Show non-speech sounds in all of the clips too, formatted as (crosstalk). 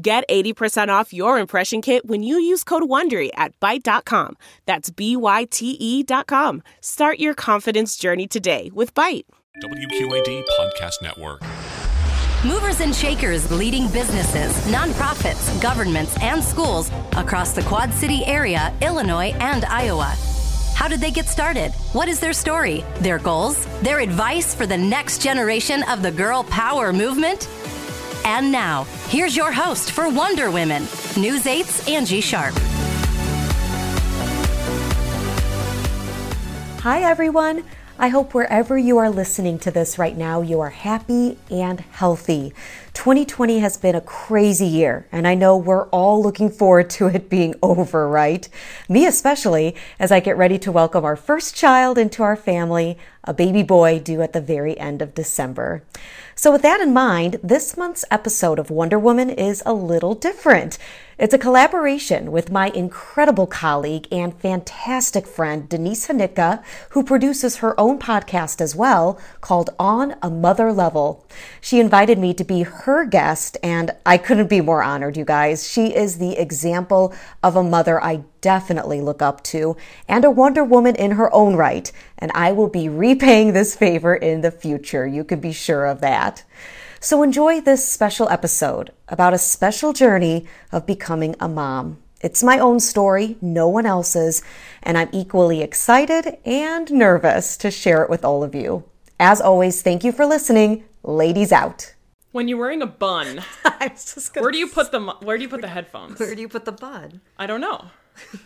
Get 80% off your impression kit when you use code WONDERY at Byte.com. That's B-Y-T-E dot com. Start your confidence journey today with Byte. WQAD Podcast Network. Movers and shakers leading businesses, nonprofits, governments, and schools across the Quad City area, Illinois, and Iowa. How did they get started? What is their story? Their goals? Their advice for the next generation of the girl power movement? And now, here's your host for Wonder Women, News 8's Angie Sharp. Hi, everyone. I hope wherever you are listening to this right now, you are happy and healthy. 2020 has been a crazy year, and I know we're all looking forward to it being (laughs) over, right? Me especially, as I get ready to welcome our first child into our family, a baby boy due at the very end of December. So, with that in mind, this month's episode of Wonder Woman is a little different. It's a collaboration with my incredible colleague and fantastic friend, Denise Hnytka, who produces her own podcast as well called On a Mother Level. She invited me to be her guest, and I couldn't be more honored, you guys. She is the example of a mother I definitely look up to and a Wonder Woman in her own right, and I will be repaying this favor in the future. You can be sure of that. So enjoy this special episode about a special journey of becoming a mom. It's my own story, no one else's, and I'm equally excited and nervous to share it with all of you. As always, thank you for listening. Ladies out. When you're wearing a bun, (laughs) I was just gonna where do you put the where do you put the headphones? Where do you put the bun? I don't know. (laughs)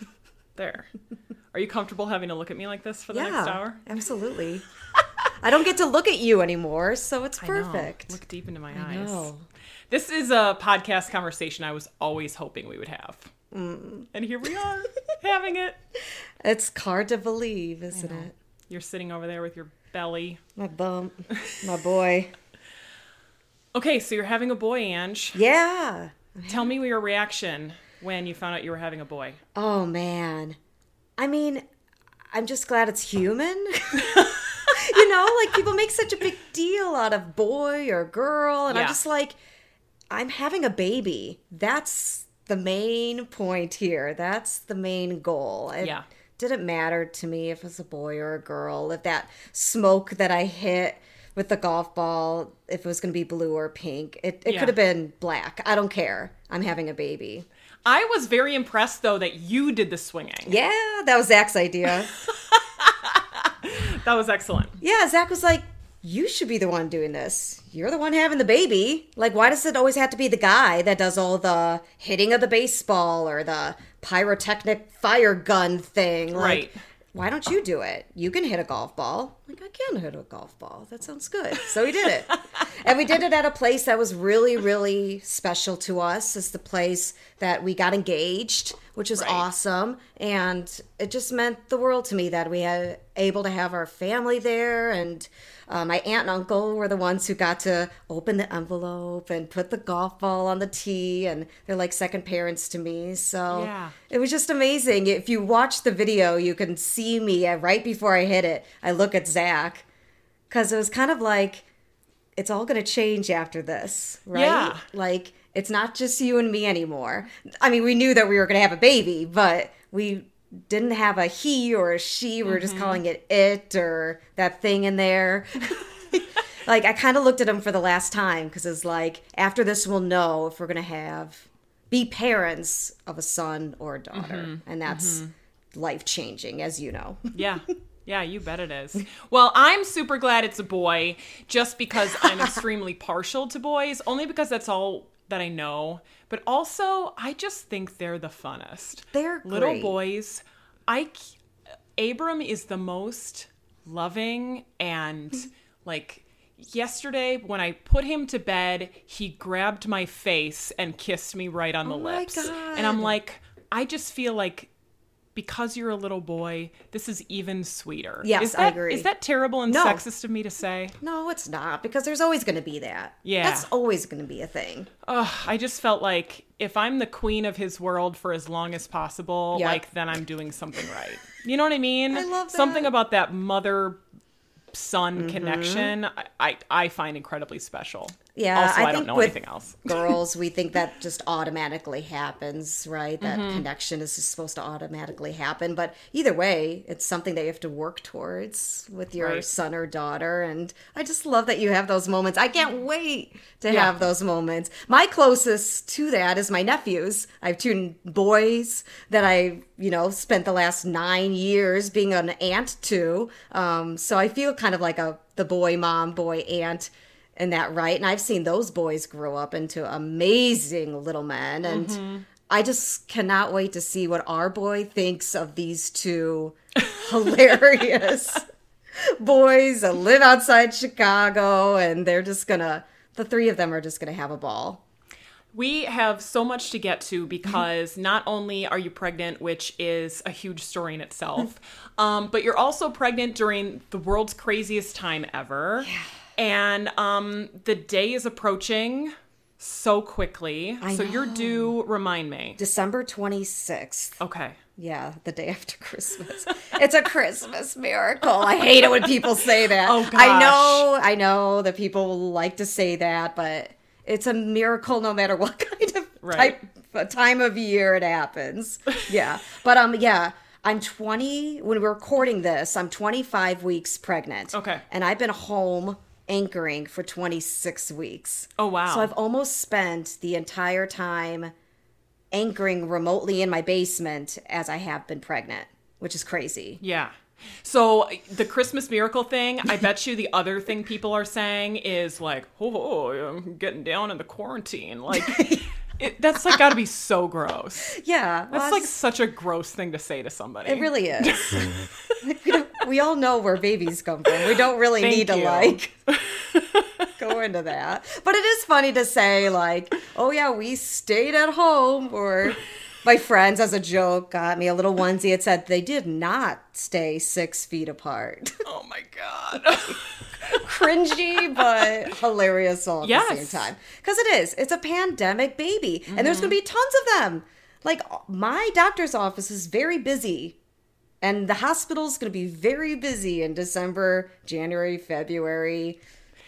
There. Are you comfortable having to look at me like this for the next hour? absolutely. I don't get to look at you anymore, so it's I know. perfect. Look deep into my I eyes. know. This is a podcast conversation I was always hoping we would have. Mm. And here we are, (laughs) having it. It's hard to believe, isn't it? You're sitting over there with your belly. My bump, my boy. Okay, so you're having a boy, Ange. Yeah. Tell me your reaction when you found out you were having a boy. Oh man. I mean, I'm just glad it's human. (laughs) you know, like people make such a big deal out of boy or girl, and Yeah. I'm just like, I'm having a baby. That's the main point here. That's the main goal. It Yeah. didn't matter to me if it was a boy or a girl, if that smoke that I hit with the golf ball, if it was going to be blue or pink. It, it Yeah. could have been black. I don't care. I'm having a baby. I was very impressed though that you did the swinging. Yeah, that was Zach's idea. (laughs) That was excellent. Yeah, Zach was like, You should be the one doing this. You're the one having the baby. Like, why does it always have to be the guy that does all the hitting of the baseball or the pyrotechnic fire gun thing? Like, Right. Why don't you do it? You can hit a golf ball. Like, I can hit a golf ball. That sounds good. So we did it. (laughs) and we did it at a place that was really, really special to us. It's the place that we got engaged, which was Right. awesome. And it just meant the world to me that we had able to have our family there and uh, my aunt and uncle were the ones who got to open the envelope and put the golf ball on the tee and they're like second parents to me. So Yeah. it was just amazing. If you watch the video you can see me uh, right before i hit it. I look at zach because it was kind of like it's all going to change after this right? Yeah. like it's not just you and me anymore. I mean we knew that we were going to have a baby but we didn't have a he or a she we were just mm-hmm. calling it it or that thing in there. (laughs) Like i kind of looked at him for the last time because it's like after this we'll know if we're to have be parents of a son or a daughter. Mm-hmm. And that's mm-hmm. life changing as you know. Yeah. (laughs) Yeah, you bet it is. Well, I'm super glad it's a boy just because I'm extremely partial to boys, only because that's all that I know. But also, I just think they're the funnest. They're little boys. I Abram is the most loving and (laughs) like yesterday when I put him to bed, he grabbed my face and kissed me right on the Oh lips. And I'm like, I just feel like because you're a little boy, this is even sweeter. Yes, is I that, agree. Is that terrible and No. sexist of me to say? No, it's not because there's always going to be that. Yeah. That's always going to be a thing. Ugh, I just felt like if I'm the queen of his world for as long as possible, Yep. like then I'm doing something right. You know what I mean? I love something about that mother son Mm-hmm. connection. I, I I find incredibly special. Yeah, Also, I, I don't think know with anything else. (laughs) girls, we think that (laughs) just automatically happens, right? That Mm-hmm. connection is just supposed to automatically happen. But either way, it's something that you have to work towards with your Right. son or daughter. And I just love that you have those moments. I can't wait to Yeah. have those moments. My closest to that is my nephews. I have two boys that I, you know, spent the last nine years being an aunt to. Um, so I feel kind of like a the boy mom, boy aunt in that right. And I've seen those boys grow up into amazing little men. And Mm-hmm. I just cannot wait to see what our boy thinks of these two (laughs) hilarious (laughs) boys that live outside Chicago. And they're just gonna, the three of them are just gonna have a ball. We have so much to get to because not only are you pregnant, which is a huge story in itself, (laughs) um, but you're also pregnant during the world's craziest time ever. And um, the day is approaching so quickly. I so you're due, remind me. December 26th. Okay. Yeah, the day after (laughs) Christmas. It's a Christmas miracle. I hate it when people say that. Oh, gosh. I know, I know that people like to say that, but it's a miracle no matter what (laughs) kind of Right. type time of year it happens. Yeah. But um yeah, I'm 20 when we're recording this, I'm 25 weeks pregnant. Okay. And I've been home anchoring for 26 weeks. Oh, wow. So I've almost spent the entire time anchoring remotely in my basement as I have been pregnant, which is crazy. Yeah. So the Christmas miracle thing, I bet you the other thing people are saying is like, oh, I'm getting down in the quarantine. Like, (laughs) it, that's like got to be so gross. (laughs) Yeah, well, That's like such a gross thing to say to somebody. it really is. (laughs) Like, we, we all know where babies come from. We don't really Thank need to like (laughs) go into that. But it is funny to say like, "Oh yeah, we stayed at home," or my friends, as a joke, got me a little onesie. It said they did not stay six feet apart. Oh my god. Cringy but hilarious all at Yes. the same time. Because it is. It's a pandemic baby. And there's going to be mm-hmm. tons of them. Like, my doctor's office is very busy. And the hospital's going to be very busy in December, January, February.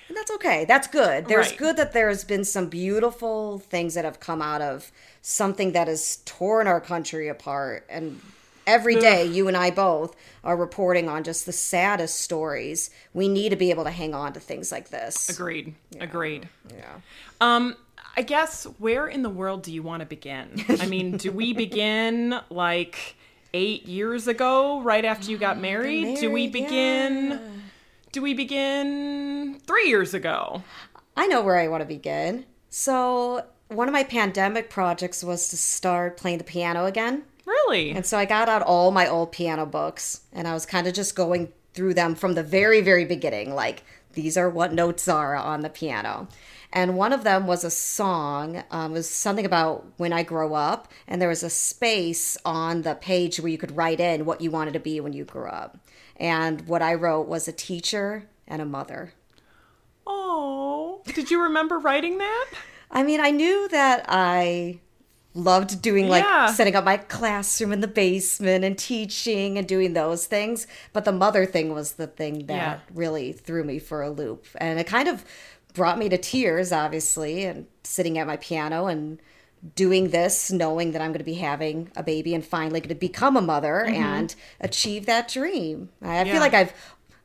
And that's okay. That's good. There's Right. good that there's been some beautiful things that have come out of something that has torn our country apart. And every day, you and I both are reporting on just the saddest stories. We need to be able to hang on to things like this. Agreed. Agreed. Yeah. Um, I guess where in the world do you want to begin? I mean, do we (laughs) begin like eight years ago, right after you got married? do we begin? yeah. Do we begin three years ago? I know where I want to begin. So, one of my pandemic projects was to start playing the piano again. Really? And so I got out all my old piano books and I was kind of just going through them from the very, very beginning. Like, these are what notes are on the piano. And one of them was a song, um, it was something about when I grow up. And there was a space on the page where you could write in what you wanted to be when you grew up. And what I wrote was a teacher and a mother. Oh, did you remember writing that? I mean, I knew that I loved doing like Yeah. setting up my classroom in the basement and teaching and doing those things, but the mother thing was the thing that Yeah. really threw me for a loop. And it kind of brought me to tears, obviously, and sitting at my piano and doing this knowing that I'm going to be having a baby and finally going to become a mother mm-hmm. and achieve that dream. I I Yeah. feel like I've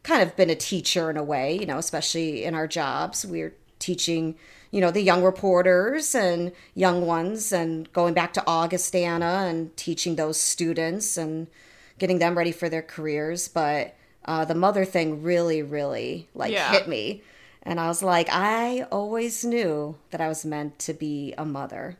kind of been a teacher in a way, you know, especially in our jobs. We're teaching, you know, the young reporters and young ones and going back to Augustana and teaching those students and getting them ready for their careers. But uh, the mother thing really, really like Yeah. hit me. And I was like, I always knew that I was meant to be a mother.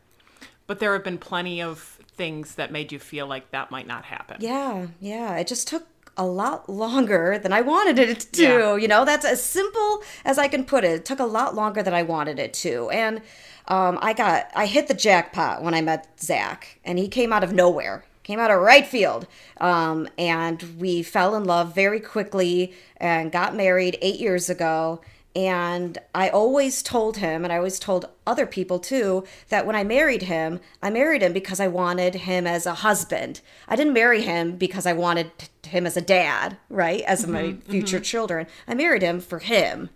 But there have been plenty of things that made you feel like that might not happen. Yeah, yeah. It just took a lot longer than I wanted it to. Yeah. You know, that's as simple as I can put it. It took a lot longer than I wanted it to. And um, I got, I hit the jackpot when I met Zach, and he came out of nowhere. Came out of right field. Um, and we fell in love very quickly and got married eight years ago. And I always told him, and I always told other people too, that when I married him, I married him because I wanted him as a husband. I didn't marry him because I wanted him as a dad, right? As my future children. I married him for him.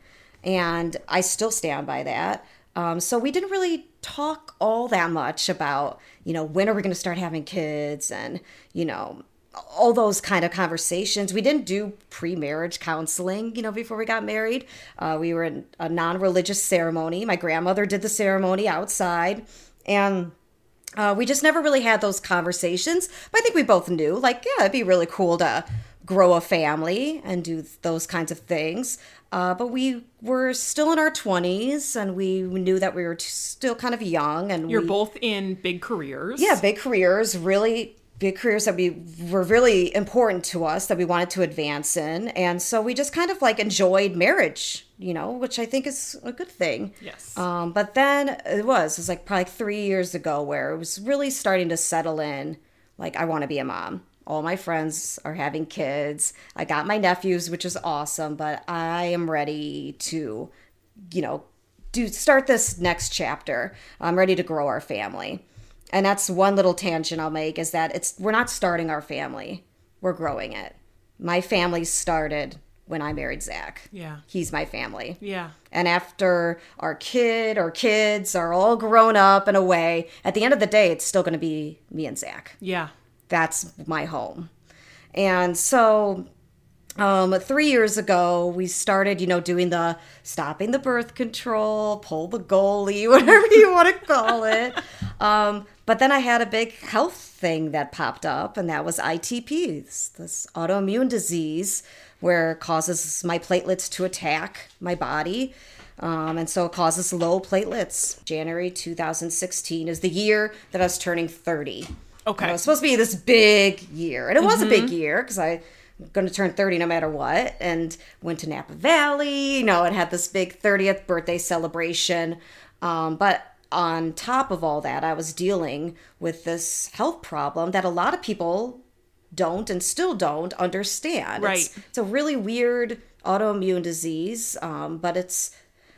And I still stand by that. Um, so we didn't really talk all that much about, you know, when are we going to start having kids and, you know, all those kind of conversations. We didn't do pre marriage counseling, you know, before we got married. Uh, we were in a non religious ceremony. My grandmother did the ceremony outside. And uh, we just never really had those conversations. But I think we both knew, like, yeah, it'd be really cool to grow a family and do those kinds of things. Uh, but we were still in our 20s and we knew that we were t- still kind of young. And You're we, both in big careers. yeah, big careers, really big careers that we were really important to us that we wanted to advance in. And so we just kind of like enjoyed marriage, you know, which I think is a good thing. Yes. Um, but then it was, it was like probably three years ago where it was really starting to settle in. Like, I want to be a mom. All my friends are having kids. I got my nephews, which is awesome, but I am ready to, you know, do start this next chapter. I'm ready to grow our family. And that's one little tangent I'll make is that it's we're not starting our family. We're growing it. My family started when I married Zach. Yeah. He's my family. Yeah. And after our kid or kids are all grown up and away, at the end of the day, it's still going to be me and Zach. Yeah. That's my home. And so um, three years ago, we started, you know, doing the stopping the birth control, pull the goalie, (laughs) whatever you want to call it. Um, but then I had a big health thing that popped up, and that was ITPs, this autoimmune disease where it causes my platelets to attack my body. Um, and so it causes low platelets. January 2016 is the year that I was turning 30. Okay. It was supposed to be this big year. And it was a big year because I am going to turn 30 no matter what. And went to Napa Valley, you know, and had this big 30th birthday celebration. Um, but on top of all that, I was dealing with this health problem that a lot of people don't and still don't understand. Right. It's, it's a really weird autoimmune disease, um, but it's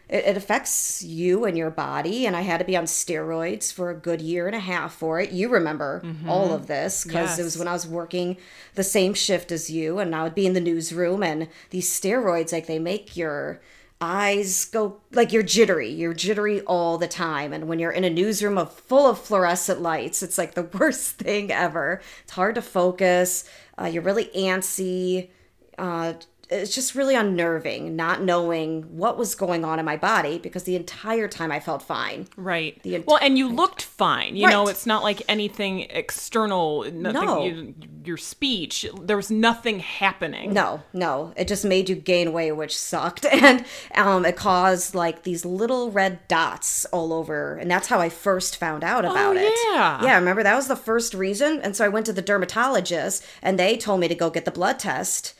it, it affects you and your body. And I had to be on steroids for a good year and a half for it. You remember all of this because it was when I was working the same shift as you, and I would be in the newsroom, and these steroids like they make your eyes go like you're jittery. You're jittery all the time. And when you're in a newsroom of full of fluorescent lights it's like the (laughs) worst thing ever. It's hard to focus. Uh, you're really antsy. Uh, it's just really unnerving not knowing what was going on in my body because the entire time I felt fine. Right. The well, and you looked fine. You know, it's not like anything external. Nothing. No. You, your speech. There was nothing happening. No, no, it just made you gain weight, which sucked, (laughs) and um, it caused like these little red dots all over, and that's how I first found out about it. Oh, yeah. yeah. Remember that was the first reason, and so I went to the dermatologist, and they told me to go get the blood test,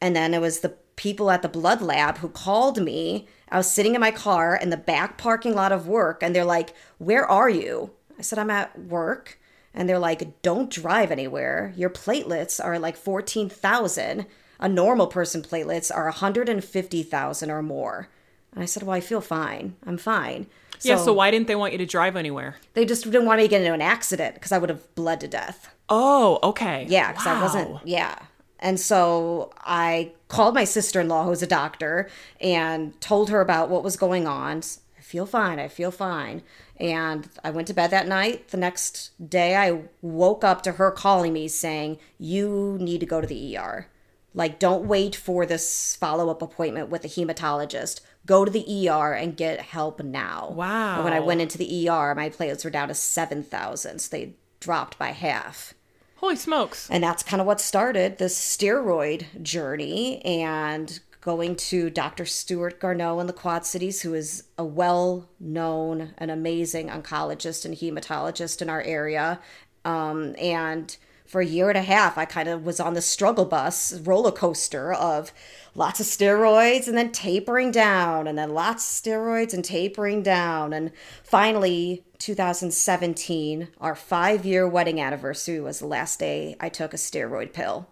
and then it was the people at the blood lab who called me. I was sitting in my car in the back parking lot of work, and they're like, "Where are you?" I said, "I'm at work." And they're like, don't drive anywhere. Your platelets are like 14,000. A normal person platelets are 150,000 or more. And I said, well, I feel fine. I'm fine. Yeah. So why didn't they want you to drive anywhere? They just didn't want me to get into an accident because I would have bled to death. Oh, okay. Yeah, because I wasn't. Wow. Yeah. And so I called my sister in law, who's a doctor, and told her about what was going on. I feel fine. I feel fine. And I went to bed that night. The next day, I woke up to her calling me saying, You need to go to the ER. Like, don't wait for this follow up appointment with a hematologist. Go to the ER and get help now. Wow. And when I went into the ER, my platelets were down to 7,000. So they dropped by half. Holy smokes. And that's kind of what started this steroid journey and going to Dr. Stuart Garneau in the Quad Cities, who is a well known and amazing oncologist and hematologist in our area. Um, and for a year and a half, I kind of was on the struggle bus roller coaster of lots of steroids and then tapering down, and then lots of steroids and tapering down. And finally, 2017, our five year wedding anniversary was the last day I took a steroid pill.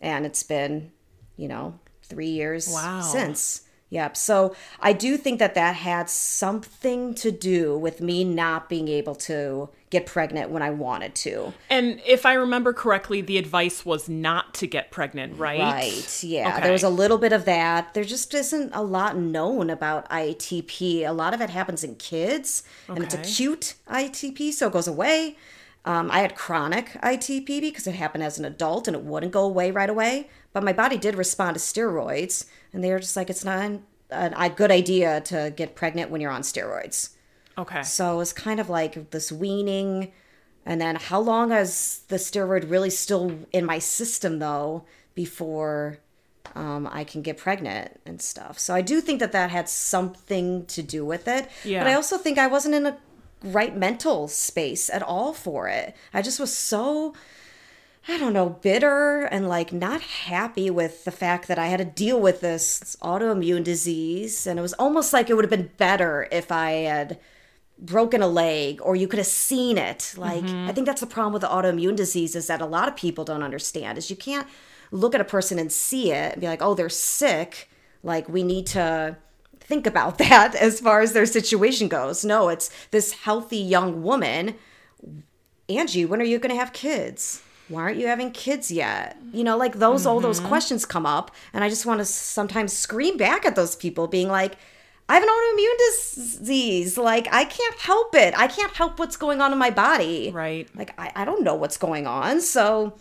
And it's been, you know, three years Wow. since. Yep. So I do think that that had something to do with me not being able to get pregnant when I wanted to. And if I remember correctly, the advice was not to get pregnant, right? Right. Yeah. Okay. There was a little bit of that. There just isn't a lot known about ITP. A lot of it happens in kids, and it's Okay. acute ITP, so it goes away. Um, I had chronic ITP because it happened as an adult and it wouldn't go away right away. But my body did respond to steroids, and they were just like, it's not an, a good idea to get pregnant when you're on steroids. Okay. So it was kind of like this weaning. And then how long is the steroid really still in my system though before um, I can get pregnant and stuff? So I do think that that had something to do with it. Yeah. But I also think I wasn't in a right mental space at all for it. I just was so. I don't know, bitter and like not happy with the fact that I had to deal with this autoimmune disease. And it was almost like it would have been better if I had broken a leg or you could have seen it. Like, mm-hmm. I think that's the problem with the autoimmune disease is that a lot of people don't understand is you can't look at a person and see it and be like, oh, they're sick. Like, we need to think about (laughs) that as far as their situation goes. No, it's this healthy young woman Angie, when are you going to have kids? Why aren't you having kids yet? You know, like those, all those mm-hmm. questions come up. And I just want to sometimes scream back at those people, being like, I have an autoimmune disease. Like, I can't help it. I can't help what's going on in my body. Right. Like, I, I don't know what's going on. So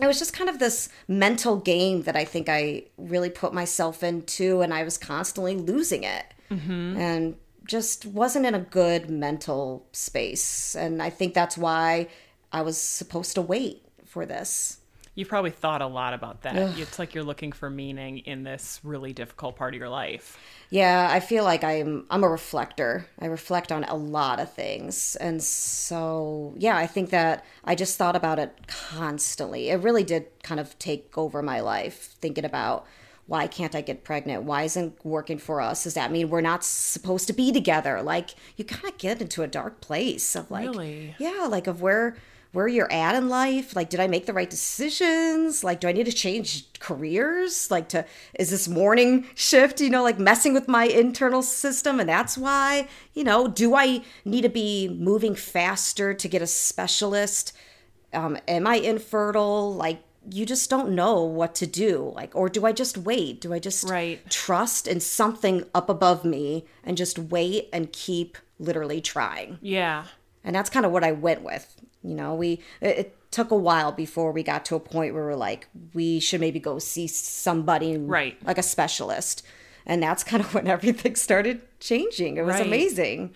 it was just kind of this mental game that I think I really put myself into. And I was constantly losing it. Mm-hmm. And just wasn't in a good mental space. And I think that's why I was supposed to wait for this. You've probably thought a lot about that. It's like you're looking for meaning in this really difficult part of your life. Yeah, I feel like I'm I'm a reflector. I reflect on a lot of things. And so, yeah, I think that I just thought about it constantly. It really did kind of take over my life thinking about why can't I get pregnant? Why isn't working for us? Does that mean we're not supposed to be together? Like you kind of get into a dark place of like Really? yeah, like of where where you're at in life. Like, did I make the right decisions? Like, do I need to change careers? Like, to is this morning shift, you know, like messing with my internal system, and that's why, you know, do I need to be moving faster to get a specialist? Um, am I infertile? Like, you just don't know what to do. Like, or do I just wait? Do I just Right. trust in something up above me and just wait and keep literally trying? Yeah. and that's kind of what I went with. You know, we it, took a while before we got to a point where we're like, we should maybe go see somebody, Right. like a specialist, and that's kind of (laughs) when everything started changing. It was Right. amazing.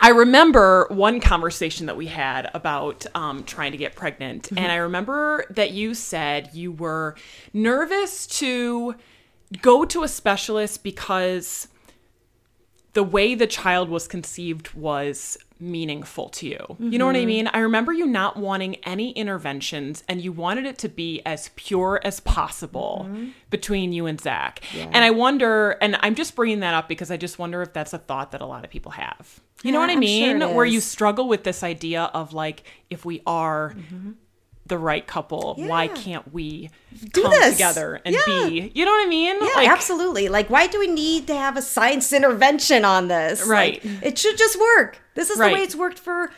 I remember one conversation that we had about um, trying to get pregnant. And I remember that you said you were nervous to go to a specialist because the way the child was conceived was meaningful to you. You know what I mm-hmm. mean? I remember you not wanting any interventions and you wanted it to be as pure as possible mm-hmm. between you and Zach. And I wonder, and I'm just bringing that up because I just wonder if that's a thought that a lot of people have. You know what I I'm sure mean? Where you struggle with this idea of like, if we are mm-hmm. The right couple, why can't we Do come this. together and Yeah. be? You know what I mean? Yeah, Like, absolutely. Like, why do we need to have a science intervention on this? Right. Like, it should just work. This is the way it's worked for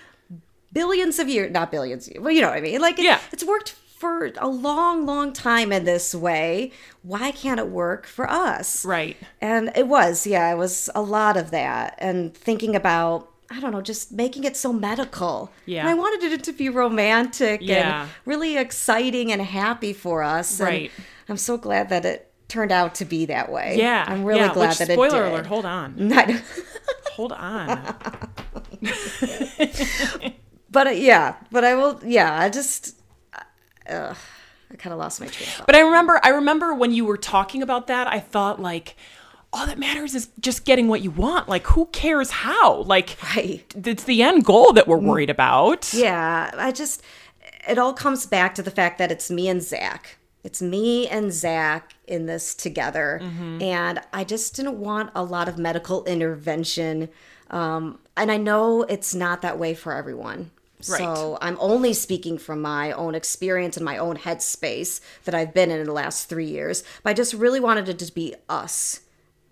billions of years. Not billions, well, you know what I mean. Like, it, Yeah. it's worked for a long, long time in this way. Why can't it work for us? Right. And it was, yeah, it was a lot of that. And thinking about, I don't know, just making it so medical. Yeah. And I wanted it to be romantic Yeah. and really exciting and happy for us. And Right. I'm so glad that it turned out to be that way. Yeah. I'm really yeah, glad which, that it spoiler alert, hold on. (laughs) Not- Hold on. (laughs) but uh, yeah, but I will, yeah, I just, uh, I kind of lost my train of thought. But I remember I remember when you were talking about that, I thought like all that matters is just getting what you want. Like who cares how? Like Right. it's the end goal that we're worried about. Yeah, I just it all comes back to the fact that it's me and Zach. It's me and Zach in this together. And I just didn't want a lot of medical intervention. Um, and I know it's not that way for everyone. Right. So I'm only speaking from my own experience and my own headspace that I've been in, in the last three years. But I just really wanted it to be us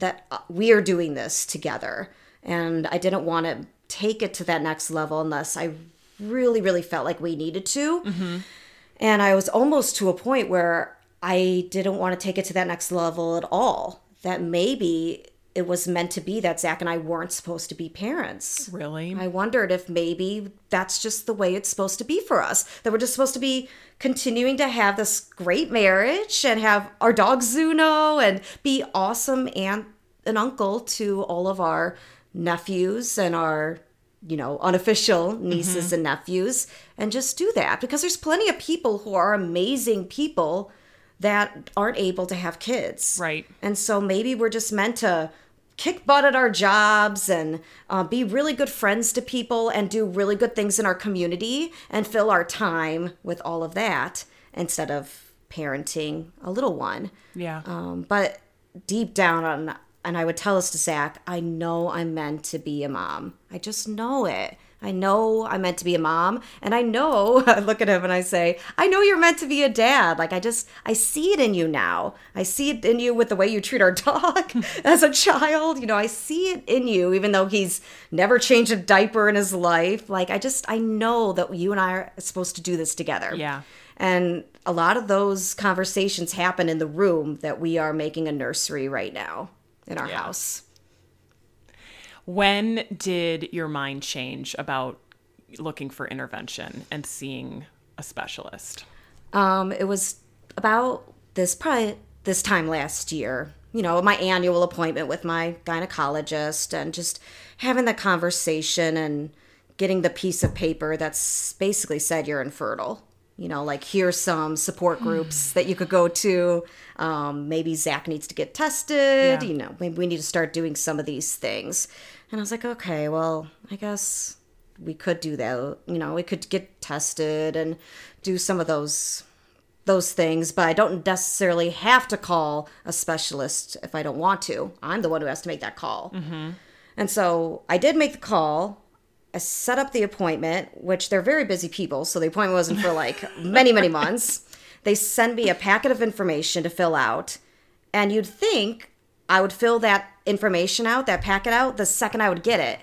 that uh, we are doing this together. And I didn't want to take it to that next level unless I really, really felt like we needed to. And I was almost to a point where I didn't want to take it to that next level at all. That maybe it was meant to be that Zach and I weren't supposed to be parents. Really? I wondered if maybe that's just the way it's supposed to be for us. That we're just supposed to be continuing to have this great marriage and have our dog Zuno and be awesome aunt and uncle to all of our nephews and our you know unofficial nieces and nephews and just do that because there's plenty of people who are amazing people that aren't able to have kids Right. and so maybe we're just meant to kick butt at our jobs and uh, be really good friends to people and do really good things in our community and fill our time with all of that instead of parenting a little one. Yeah. Um, but deep down on, and I would tell this to Zach, I know I'm meant to be a mom. I just know it. I know I'm meant to be a mom, and I know. (laughs) I look at him and I say, I know you're meant to be a dad. Like I just, I see it in you now. I see it in you with the way you treat our (laughs) dog (laughs) as a child. You know, I see it in you, even though he's never changed a diaper in his life. Like I just, I know that you and I are supposed to do this together. Yeah. And a lot of those conversations happen in the room that we are making a nursery right now in our Yeah. house. When did your mind change about looking for intervention and seeing a specialist? Um, it was about this probably this time last year. You know, my annual appointment with my gynecologist and just having the conversation and getting the piece of paper that's basically said you're infertile. You know, like here's some support groups that you could go to. Um, maybe Zach needs to get tested. Yeah. You know, maybe we need to start doing some of these things. And I was like, okay, well, I guess we could do that. You know, we could get tested and do some of those those things, but I don't necessarily have to call a specialist if I don't want to. I'm the one who has to make that call. And so I did make the call. I set up the appointment, which they're very busy people, so the appointment wasn't for like many, many months. (laughs) They send me a packet of information to fill out, and you'd think I would fill that information out, that packet out, the second I would get it.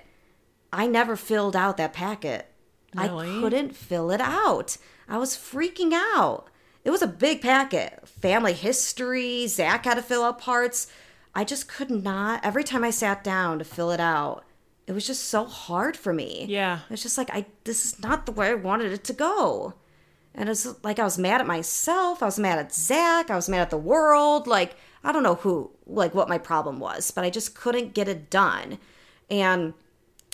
I never filled out that packet. Really? I couldn't fill it out. I was freaking out. It was a big packet. Family history, Zach had to fill out parts. I just could not, every time I sat down to fill it out, it was just so hard for me. Yeah. It's just like, I, this is not the way I wanted it to go. And it's like I was mad at myself. I was mad at Zach. I was mad at the world. Like, I don't know who, like, what my problem was, but I just couldn't get it done. And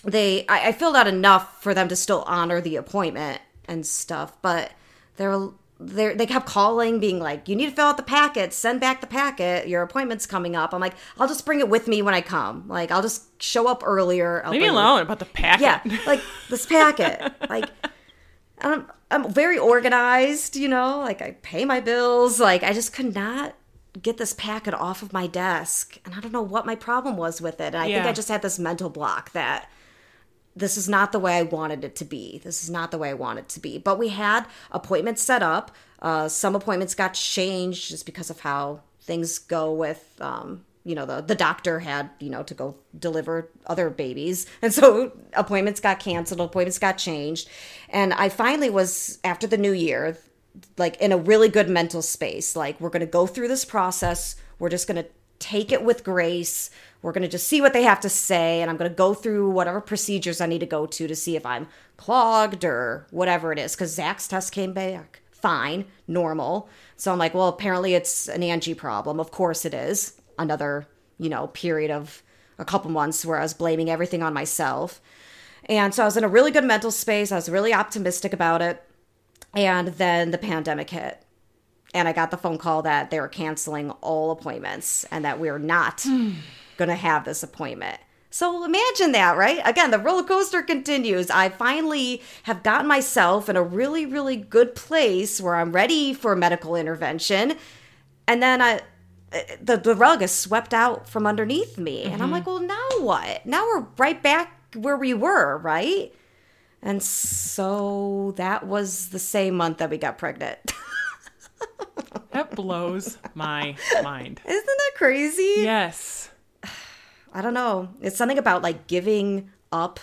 they, I, I filled out enough for them to still honor the appointment and stuff, but they're, they're, they kept calling, being like, you need to fill out the packet, send back the packet, your appointment's coming up. I'm like, I'll just bring it with me when I come. Like, I'll just show up earlier. I'll Leave me alone about the packet. yeah, like this packet. (laughs) like I'm I'm very organized, you know, like I pay my bills, like I just could not get this packet off of my desk. And I don't know what my problem was with it. And I think I just had this mental block that this is not the way I wanted it to be. This is not the way I wanted it to be. But we had appointments set up. Uh, some appointments got changed just because of how things go with, um, you know, the, the doctor had, you know, to go deliver other babies. (laughs) And so appointments got canceled, appointments got changed. And I finally was, after the new year, like in a really good mental space. Like, we're going to go through this process. We're just going to take it with grace. We're going to just see what they have to say. And I'm going to go through whatever procedures I need to go to to see if I'm clogged or whatever it is. Because Zach's test came back fine, normal. So I'm like, well, apparently it's an Angie problem. Of course it is. Another, you know, period of a couple months where I was blaming everything on myself. And so I was in a really good mental space. I was really optimistic about it. And then the pandemic hit. And I got the phone call that they were canceling all appointments and that we are not (sighs) hmm. Going to have this appointment. So imagine that, right? Again, the roller coaster continues. I finally have gotten myself in a really, really good place where I'm ready for medical intervention. And then I, the, the rug is swept out from underneath me. And I'm mm-hmm. like, well, now what? Now we're right back where we were, right? And so that was the same month that we got pregnant. (laughs) That blows my mind. Isn't that crazy? Yes. I don't know. It's something about like giving up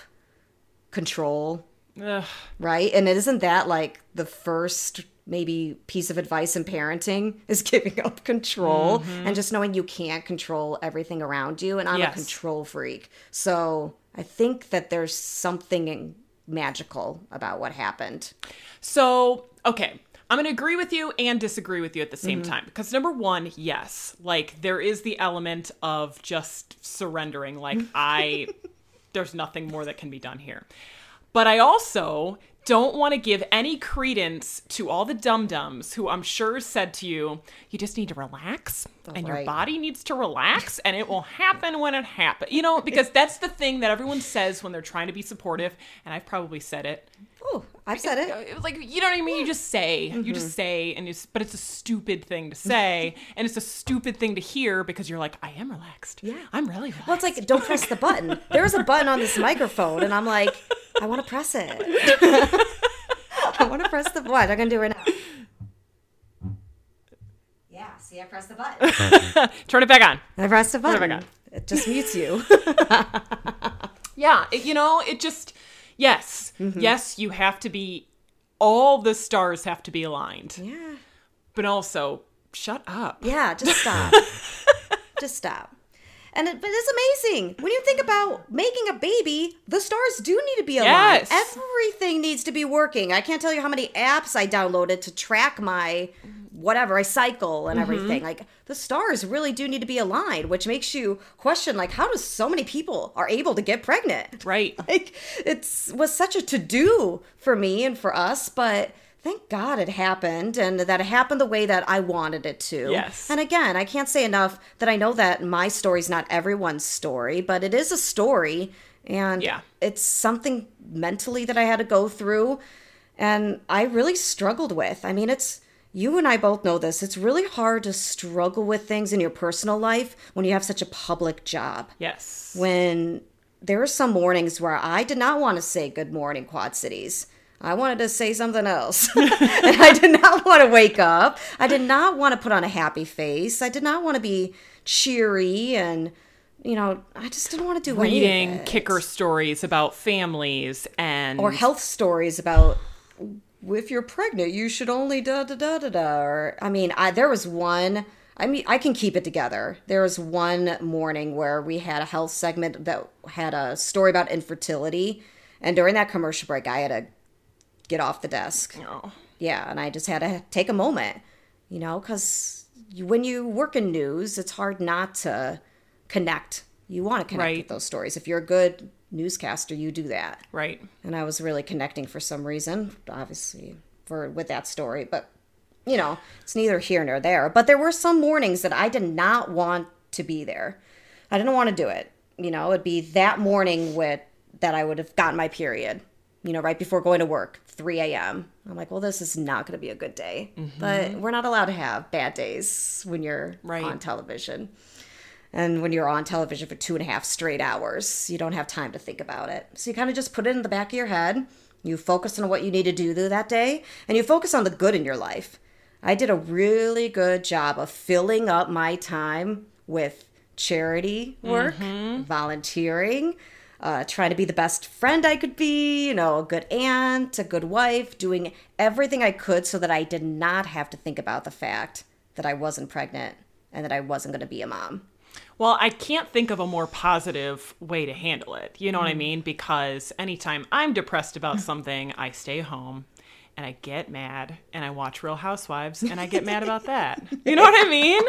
control, Ugh. right? And it isn't that like the first maybe piece of advice in parenting (laughs) is giving up control mm-hmm. and just knowing you can't control everything around you. And I'm Yes. a control freak. So I think that there's something magical about what happened. So, okay. I'm going to agree with you and disagree with you at the same mm-hmm. time. Because, number one, yes, like there is the element of just surrendering. Like, mm. I, (laughs) there's nothing more that can be done here. But I also don't want to give any credence to all the dum dums who I'm sure said to you, you just need to relax and your body needs to relax and it will happen when it happens. You know, because that's the thing that everyone says when they're trying to be supportive. And I've probably said it Oh, I've said it. Uh, it was like you know what I mean. You just say, you just mm-hmm. say, and it's but it's a stupid thing to say, and it's a stupid thing to hear because you're like, I am relaxed. Yeah, I'm really relaxed. Well, it's like, don't press the button. There's a button on this microphone, and I'm like, I want to press it. (laughs) I want to press the button. I'm going to do it right now. Yeah, see, I pressed the button. (laughs) turn it back on. I pressed the button. Turn it back on. It just mutes you. (laughs) Yeah, it, you know, it just yes, Mm-hmm. yes, you have to be. All the stars have to be aligned, yeah. but also shut up. Yeah, just (laughs) stop. just stop. And it, but it's amazing when you think about making a baby. The stars do need to be aligned. Yes. Everything needs to be working. I can't tell you how many apps I downloaded to track my whatever I cycle and mm-hmm. everything. Like the stars really do need to be aligned, which makes you question like how does so many people are able to get pregnant? (laughs) Right. like it's was such a to do for me and for us, but thank God it happened and that it happened the way that I wanted it to. Yes. And again, I can't say enough that I know that my story's not everyone's story, but it is a story and Yeah. it's something mentally that I had to go through and I really struggled with. I mean, it's you and I both know this. It's really hard to struggle with things in your personal life when you have such a public job Yes. when there are some mornings where I did not want to say good morning, Quad Cities. I wanted to say something else. (laughs) and I did not want to wake up. I did not want to put on a happy face. I did not want to be cheery and, you know, I just didn't want to do Reading kicker stories about families and or health stories about if you're pregnant, you should only da da da da da. Or I mean, I there was one. I mean, I can keep it together. There was one morning where we had a health segment that had a story about infertility, and during that commercial break, I had to get off the desk. Oh. Yeah, and I just had to take a moment, you know, because when you work in news, it's hard not to connect. You want to connect Right. with those stories. If you're a good newscaster, you do that Right. and I was really connecting for some reason, obviously for with that story, but you know, it's neither here nor there. But there were some mornings that I did not want to be there. I didn't want to do it. You know, it'd be that morning with that I would have gotten my period. You know, right before going to work, 3 a.m. I'm like, well, this is not going to be a good day. But mm-hmm. we're not allowed to have bad days when you're Right. on television. And when you're on television for two and a half straight hours, you don't have time to think about it. So you kind of just put it in the back of your head. You focus on what you need to do that day, and you focus on the good in your life. I did a really good job of filling up my time with charity work, volunteering, uh, trying to be the best friend I could be, you know, a good aunt, a good wife, doing everything I could so that I did not have to think about the fact that I wasn't pregnant and that I wasn't going to be a mom. Well, I can't think of a more positive way to handle it. You know what I mm. mean? Because anytime I'm depressed about mm. something, I stay home and I get mad and I watch Real Housewives and I get mad about (laughs) that. You know what I mean?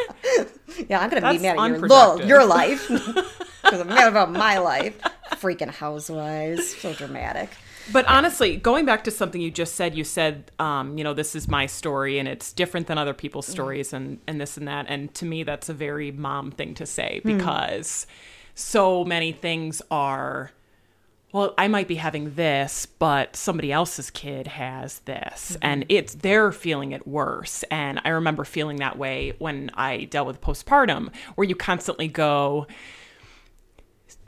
Yeah, I'm gonna be mad at your, well, your life (laughs) (laughs) because I'm mad about my life. Freaking housewives, so dramatic. But honestly, going back to something you just said, you said, um, you know, this is my story and it's different than other people's stories and, and this and that. And to me, that's a very mom thing to say because so many things are well, I might be having this, but somebody else's kid has this, Mm-hmm. and it's they're feeling it worse. And I remember feeling that way when I dealt with postpartum, where you constantly go,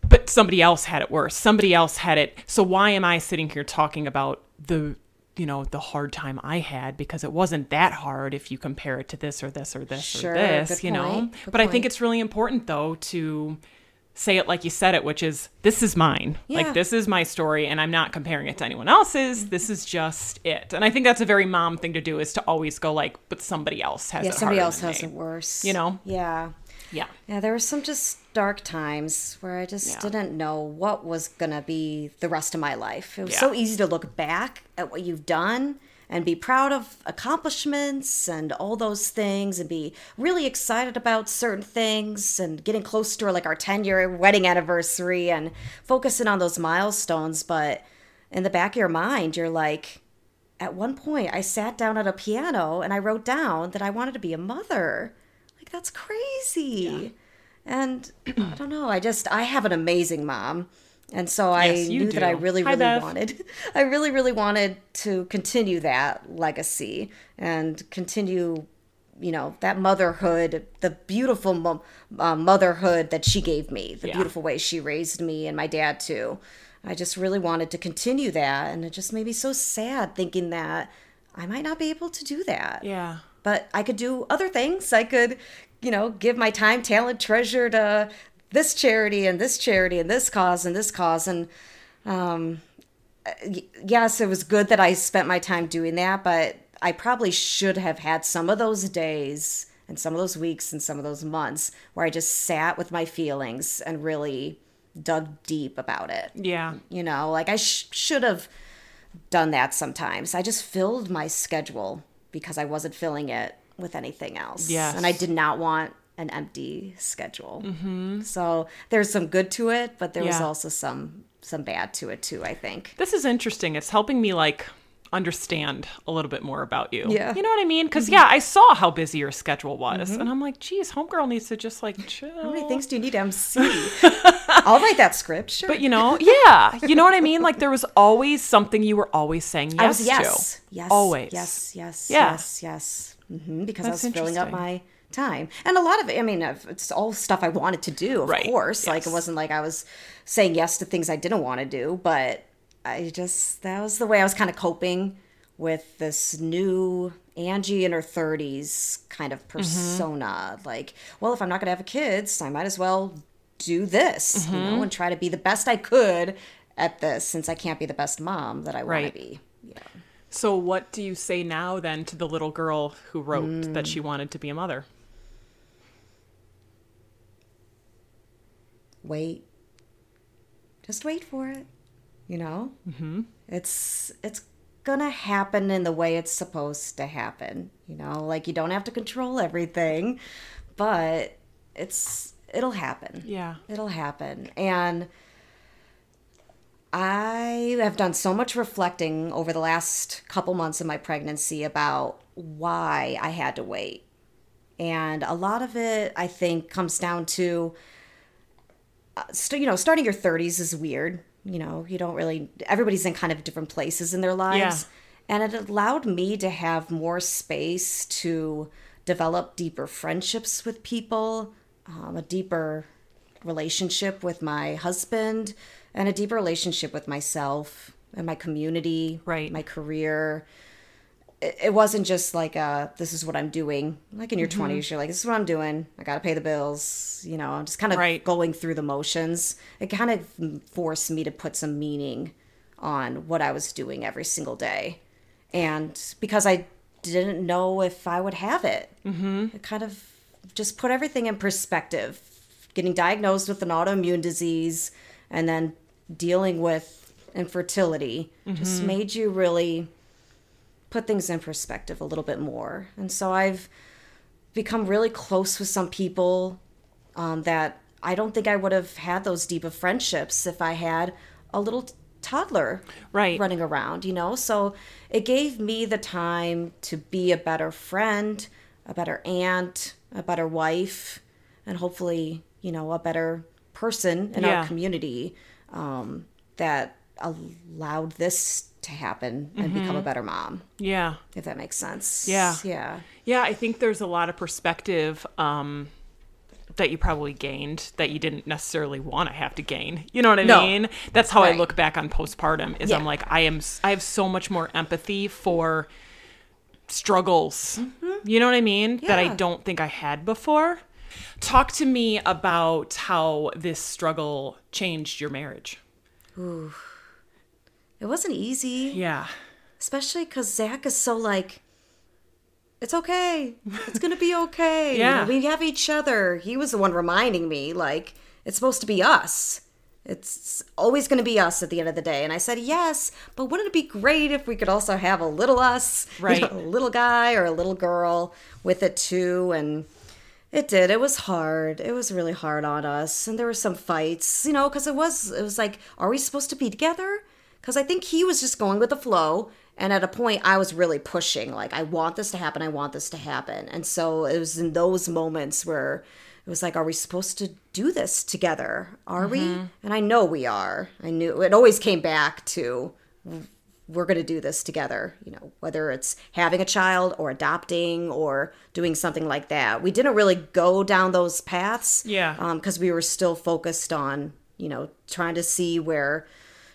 but somebody else had it worse. Somebody else had it. So why am I sitting here talking about the you know the hard time I had because it wasn't that hard if you compare it to this or this or this Sure, or this, you know. good But I think it's really important though to say it like you said it, which is this is mine. Yeah. Like this is my story and I'm not comparing it to anyone else's. This mm-hmm. is just it. And I think that's a very mom thing to do is to always go like, but somebody else has Yeah, it somebody else has me. it worse. You know? Yeah. Yeah. Yeah, there was some just dark times where I just Yeah. didn't know what was going to be the rest of my life. It was Yeah. so easy to look back at what you've done and be proud of accomplishments and all those things and be really excited about certain things and getting close to like our 10 year wedding anniversary and focusing on those milestones. But in the back of your mind, you're like, at one point, I sat down at a piano and I wrote down that I wanted to be a mother. Like, that's crazy. And I don't know. I just, I have an amazing mom. And so I Yes, knew that I do. really, Hi, really wanted, (laughs) I really, really wanted to continue that legacy and continue, you know, that motherhood, the beautiful mo- uh, motherhood that she gave me, the Yeah. beautiful way she raised me and my dad too. I just really wanted to continue that. And it just made me so sad thinking that I might not be able to do that Yeah. but I could do other things. I could, you know, give my time, talent, treasure to this charity and this charity and this cause and this cause. And um, yes, it was good that I spent my time doing that, but I probably should have had some of those days and some of those weeks and some of those months where I just sat with my feelings and really dug deep about it. Yeah. You know, like I sh- should have done that sometimes. I just filled my schedule because I wasn't filling it with anything else. Yes. And I did not want an empty schedule. Mm-hmm. So there's some good to it, but there was also some some bad to it too, I think. This is interesting. It's helping me like understand a little bit more about you. Yeah. You know what I mean? Because yeah, I saw how busy your schedule was, and I'm like, geez, homegirl needs to just like chill. How many things do you need MC? (laughs) I'll write that script, sure. But you know, (laughs) yeah, you know what I mean. Like there was always something you were always saying yes was yes, to. yes, always. yes, yes, Yeah. yes, yes. Hmm because That's I was filling up my time, and a lot of it. I mean, it's all stuff I wanted to do, of Right, course. Like it wasn't like I was saying yes to things I didn't want to do, but I just that was the way I was kind of coping with this new Angie in her 30s kind of Mm-hmm. persona. Like, well, if I'm not going to have kids, I might as well do this, you Mm-hmm. know, and try to be the best I could at this since I can't be the best mom that I want Right. to be. Yeah. So what do you say now then to the little girl who wrote Mm. that she wanted to be a mother? Wait. Just wait for it. You know? Mm-hmm. It's it's gonna happen in the way it's supposed to happen. You know, like you don't have to control everything, but it's it'll happen. Yeah. It'll happen. And I have done so much reflecting over the last couple months of my pregnancy about why I had to wait. And a lot of it, I think, comes down to, uh, you know, starting your 30s is weird. You know, you don't really, everybody's in kind of different places in their lives. And it allowed me to have more space to develop deeper friendships with people, um, a deeper relationship with my husband, and a deeper relationship with myself and my community, Right. my career. It, it wasn't just like uh this is what I'm doing. Like in your Mm-hmm. 20s, you're like, this is what I'm doing. I got to pay the bills. You know, I'm just kind of Right. going through the motions. It kind of forced me to put some meaning on what I was doing every single day. And because I didn't know if I would have it, mm-hmm. it kind of just put everything in perspective. Getting diagnosed with an autoimmune disease and then dealing with infertility just made you really put things in perspective a little bit more. And so I've become really close with some people um, that I don't think I would have had those deep of friendships if I had a little t- toddler Right. running around, you know? So it gave me the time to be a better friend, a better aunt, a better wife, and hopefully, you know, a better person in Yeah. our community um, that allowed this to happen and become a better mom, Yeah. if that makes sense. Yeah. Yeah. Yeah, I think there's a lot of perspective um, that you probably gained that you didn't necessarily want to have to gain. You know what I No. mean? That's how I look back on postpartum. Is I'm like I am I have so much more empathy for struggles. You know what I mean? That I Mm-hmm. Don't think I had before. Talk to me about how this struggle changed your marriage. Ooh. It wasn't easy. Yeah. especially because Zach is so like, it's okay, it's gonna be okay. You (laughs) know, Yeah. we have each other. He was the one reminding me like it's supposed to be us. It's always going to be us at the end of the day. And I said, yes, but wouldn't it be great if we could also have a little us, you Right. know, a little guy or a little girl with it too? And it did. It was hard. It was really hard on us. And there were some fights, you know, because it was, it was like, are we supposed to be together? Because I think he was just going with the flow. And at a point, I was really pushing, like, I want this to happen. I want this to happen. And so it was in those moments where it was like, are we supposed to do this together? Are we? Mm-hmm. And I know we are. I knew it always came back to we're going to do this together, you know, whether it's having a child or adopting or doing something like that. We didn't really go down those paths. Yeah. Because we were still focused on, you know, trying to see where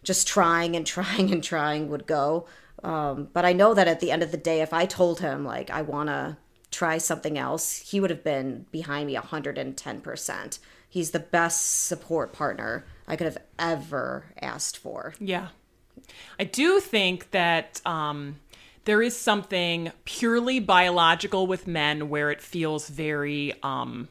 just trying and (laughs) trying and trying would go. Um, but I know that at the end of the day, if I told him, like, I want to try something else, he would have been behind me 110%. He's the best support partner I could have ever asked for. Yeah. I do think that um, there is something purely biological with men where it feels very, um,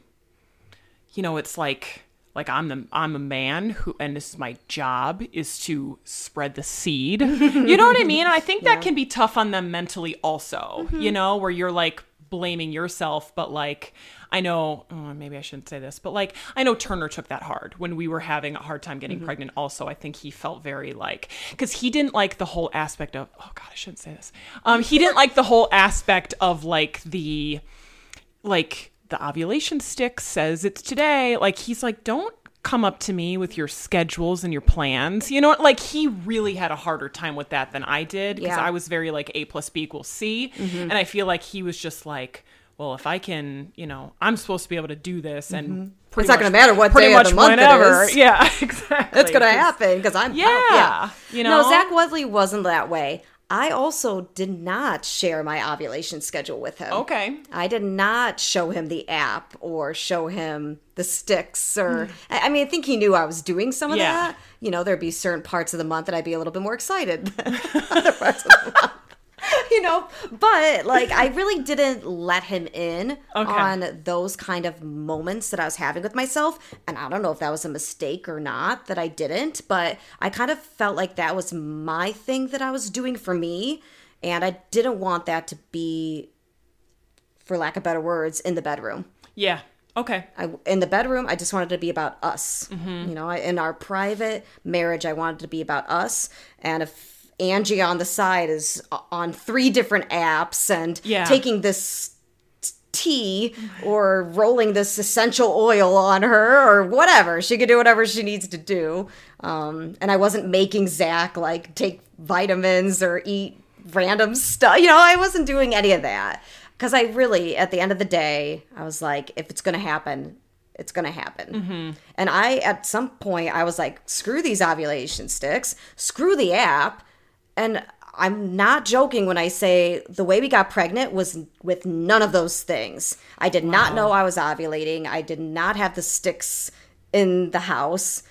you know, it's like like I'm the I'm a man who and this is my job is to spread the seed. (laughs) you know what I mean? And I think that can be tough on them mentally also. You know, where you're like blaming yourself, but like I know oh, maybe I shouldn't say this, but like I know Turner took that hard when we were having a hard time getting pregnant. Also, I think he felt very like because he didn't like the whole aspect of oh god I shouldn't say this. Um, he didn't like the whole aspect of like the like the ovulation stick says it's today. Like he's like, don't come up to me with your schedules and your plans. You know, like he really had a harder time with that than I did because Yeah. Mm-hmm. I was very like A plus B equals C, and I feel like he was just like, well, if I can, you know, I'm supposed to be able to do this, and Mm-hmm. It's not gonna matter what pretty day of much the month it whenever. is. (laughs) Yeah, exactly. It's going to happen because I'm Yeah, yeah. you know? No, Zach Wesley wasn't that way. I also did not share my ovulation schedule with him. Okay. I did not show him the app or show him the sticks or I I mean I think he knew I was doing some of Hmm. Yeah. that. You know, there'd be certain parts of the month that I'd be a little bit more excited than (laughs) (laughs) other parts of the month. (laughs) You know, but like I really didn't let him in Okay. on those kind of moments that I was having with myself. And I don't know if that was a mistake or not that I didn't, but I kind of felt like that was my thing that I was doing for me. And I didn't want that to be, for lack of better words, in the bedroom. Yeah. Okay. I, in the bedroom, I just wanted it to be about us. Mm-hmm. You know, I- in our private marriage, I wanted it to be about us. And if Angie on the side is on three different apps and Yeah. taking this tea or rolling this essential oil on her or whatever, she could do whatever she needs to do. Um, and I wasn't making Zach like take vitamins or eat random stuff. You know, I wasn't doing any of that. Because I really, at the end of the day, I was like, if it's going to happen, it's going to happen. And I, at some point, I was like, screw these ovulation sticks, screw the app. And I'm not joking when I say the way we got pregnant was with none of those things. I did not know I was ovulating. I did not have the sticks in the house.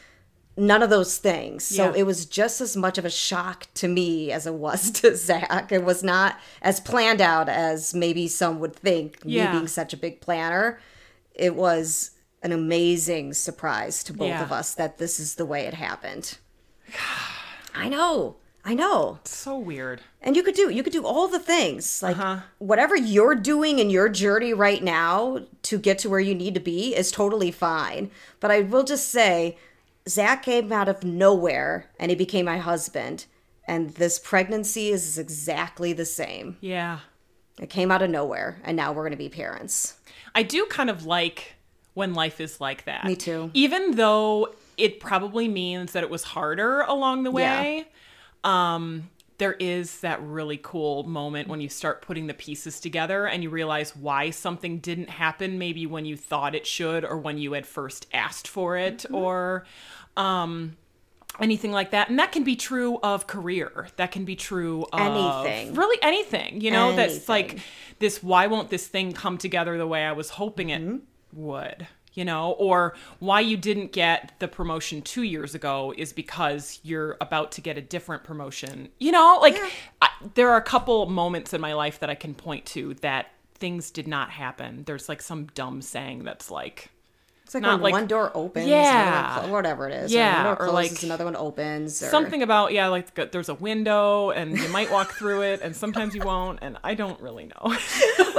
None of those things. So it was just as much of a shock to me as it was (laughs) to Zach. It was not as planned out as maybe some would think, me being such a big planner. It was an amazing surprise to both Yeah. of us that this is the way it happened. (sighs) I know. I know. So weird. And you could do you could do all the things. Like Uh-huh. whatever you're doing in your journey right now to get to where you need to be is totally fine. But I will just say Zach came out of nowhere and he became my husband. And this pregnancy is exactly the same. Yeah. It came out of nowhere and now we're gonna be parents. I do kind of like when life is like that. Me too. Even though it probably means that it was harder along the way. Yeah. Um there is that really cool moment when you start putting the pieces together and you realize why something didn't happen maybe when you thought it should or when you had first asked for it Mm-hmm. or um anything like that and that can be true of career that can be true of Anything. really anything you know that's like this why won't this thing come together the way i was hoping it Mm-hmm. would you know or why you didn't get the promotion two years ago is because you're about to get a different promotion. You know like I, there are a couple moments in my life that i can point to that things did not happen. There's like some dumb saying that's like It's like Not when like- one door opens, Yeah. clo- whatever it is. Yeah, or, or closes, like another one opens. Or, something about yeah like there's a window and you might walk through it and sometimes you won't and i don't really know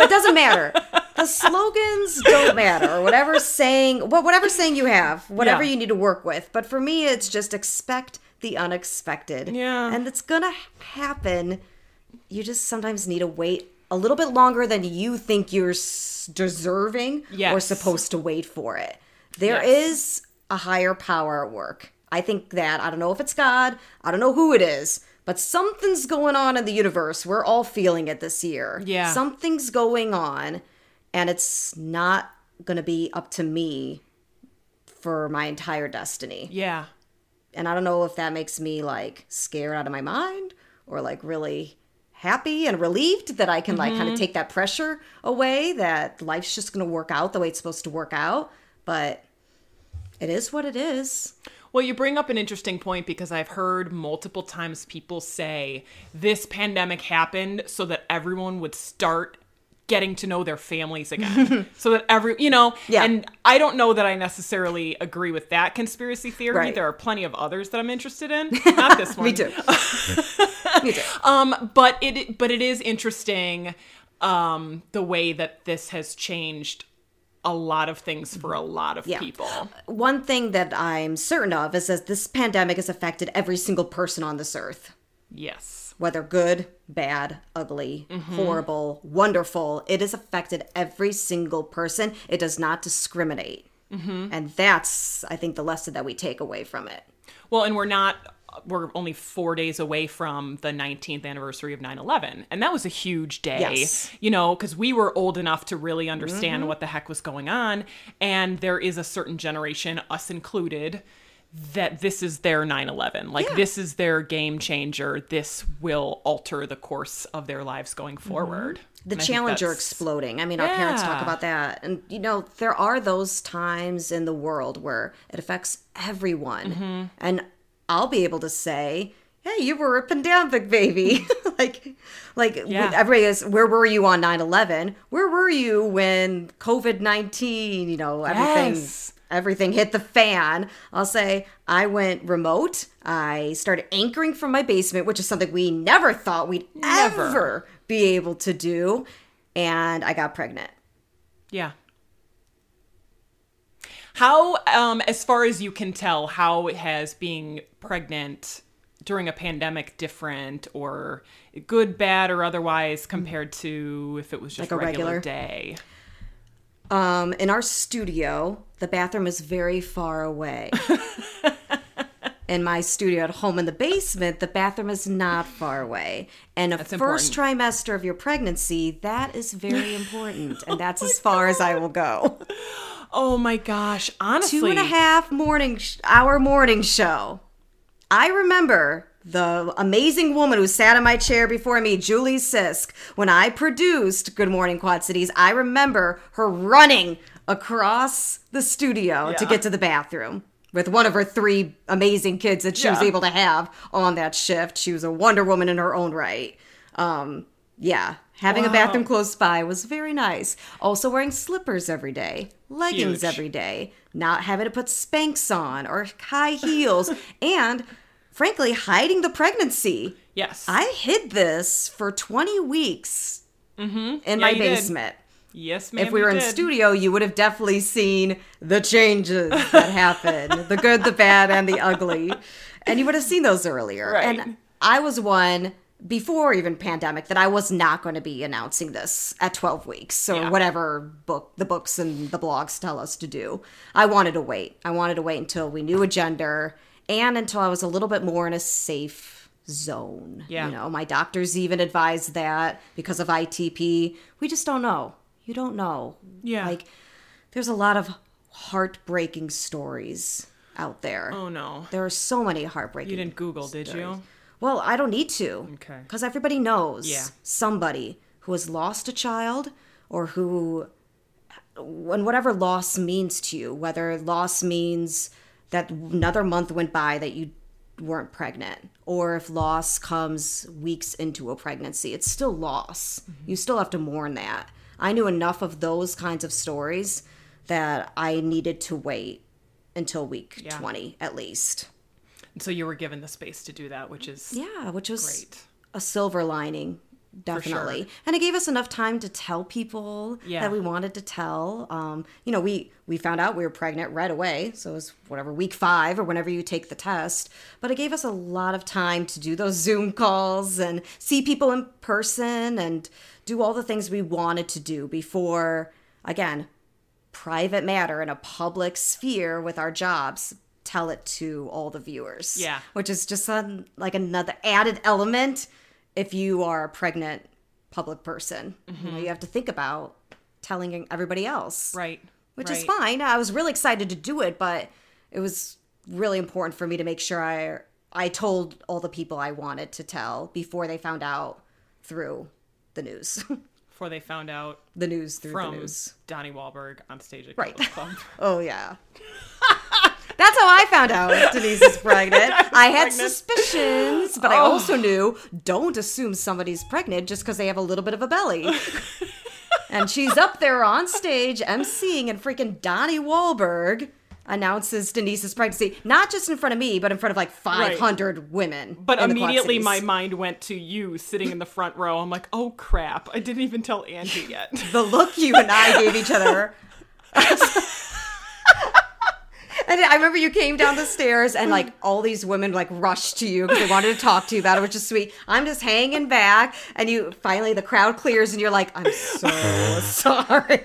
It doesn't matter. The slogans don't matter. Or whatever saying, well, whatever saying you have, whatever Yeah. you need to work with. But for me, it's just expect the unexpected. Yeah. And it's gonna happen. You just sometimes need to wait a little bit longer than you think you're deserving or Yes. supposed to wait for it. There Yes. is a higher power at work. I think that I don't know if it's God, I don't know who it is, but something's going on in the universe. We're all feeling it this year. Yeah. Something's going on, and it's not going to be up to me for my entire destiny. yeah And I don't know if that makes me like scared out of my mind or like really happy and relieved that I can like Mm-hmm. kind of take that pressure away that life's just going to work out the way it's supposed to work out. But it is what it is. Well, you bring up an interesting point because I've heard multiple times people say this pandemic happened so that everyone would start getting to know their families again. (laughs) so that every, you know, Yeah. and I don't know that I necessarily agree with that conspiracy theory. Right. There are plenty of others that I'm interested in. (laughs) Not this one. Me too. (laughs) Me too. Um, but it but it is interesting um the way that this has changed a lot of things for a lot of Yeah. people. One thing that I'm certain of is that this pandemic has affected every single person on this earth. Yes. whether good, bad, ugly, mm-hmm. horrible, wonderful, it has affected every single person. It does not discriminate. Mm-hmm. And that's, I think, the lesson that we take away from it. Well, and we're not we're only 4 days away from the 19th anniversary of 9/11, and that was a huge day. Yes. You know, cuz we were old enough to really understand what the heck was going on, and there is a certain generation us included that this is their 9/11. Like Yeah. this is their game changer. This will alter the course of their lives going forward. The And Challenger exploding. I mean, our parents talk about that. And, you know, there are those times in the world where it affects everyone. Mm-hmm. And I'll be able to say, hey, you were a pandemic baby. (laughs) like, like Yeah. everybody is, where were you on 9 11? Where were you when COVID 19, you know, everything. Yes. Everything hit the fan. I'll say I went remote. I started anchoring from my basement, which is something we never thought we'd Never. ever be able to do. And I got pregnant. Yeah. How, um, as far as you can tell, how has being pregnant during a pandemic different or good, bad, or otherwise compared to if it was just Like a regular, regular? day? Um, in our studio, the bathroom is very far away. (laughs) in my studio at home in the basement, the bathroom is not far away. And a That's first trimester of your pregnancy, that is very (laughs) important. And that's as far as I will go. (laughs) Oh my gosh! Honestly, Two and a half morning sh- hour morning show. I remember the amazing woman who sat in my chair before me, Julie Sisk, when I produced Good Morning Quad Cities. I remember her running across the studio to get to the bathroom with one of her three amazing kids that she was able to have on that shift. She was a Wonder Woman in her own right. Um, yeah, having a bathroom close by was very nice. Also wearing slippers every day, leggings Huge. every day, not having to put Spanx on or high heels, (laughs) and frankly, hiding the pregnancy. Yes. I hid this for 20 weeks mm-hmm. in my you did. basement. yes, ma'am. If we were in did. studio, you would have definitely seen the changes (laughs) that happened the good, the bad, and the ugly. And you would have seen those earlier. Right. And I was one before even pandemic that I was not going to be announcing this at 12 weeks or Yeah. whatever book the books and the blogs tell us to do. I wanted to wait. I wanted to wait until we knew a gender and until I was a little bit more in a safe zone. Yeah. You know, my doctors even advised that because of ITP. We just don't know. You don't know. Yeah. Like there's a lot of heartbreaking stories out there. Oh no. There are so many heartbreaking. You didn't Google, did you? Well, I don't need to. Okay. Because everybody knows Yeah. somebody who has lost a child or who, when whatever loss means to you, whether loss means that another month went by that you weren't pregnant, or if loss comes weeks into a pregnancy, it's still loss. Mm-hmm. You still have to mourn that. I knew enough of those kinds of stories that I needed to wait until week Yeah. 20 at least. So you were given the space to do that, which is Yeah, which was Great. a silver lining, definitely. And it gave us enough time to tell people Yeah. that we wanted to tell. Um, you know, we we found out we were pregnant right away, so it was whatever week five or whenever you take the test. But it gave us a lot of time to do those (laughs) Zoom calls and see people in person and do all the things we wanted to do before, again, private matter in a public sphere with our jobs tell it to all the viewers Yeah. which is just a, like another added element if you are a pregnant public person you know you have to think about telling everybody else right. which is fine i was really excited to do it but it was really important for me to make sure i i told all the people i wanted to tell before they found out through the news (laughs) Before they found out the news through from the news Donnie Wahlberg on stage at Right. Club. (laughs) Oh yeah. (laughs) That's how I found out Denise is (laughs) pregnant. I had pregnant. suspicions, but I oh. also knew don't assume somebody's pregnant just because they have a little bit of a belly. (laughs) and she's up there on stage emceeing, and freaking Donnie Wahlberg announces Denise's pregnancy, not just in front of me, but in front of like 500 women. But in the Quad immediately my mind went to you sitting in the front row. I'm like, oh crap. I didn't even tell Angie yet. the look you and I gave each other. (laughs) And I remember you came down the stairs and like all these women like rushed to you because they wanted to talk to you about it, which is sweet. I'm just hanging back, and you finally the crowd clears, and you're like, "I'm so (laughs) sorry."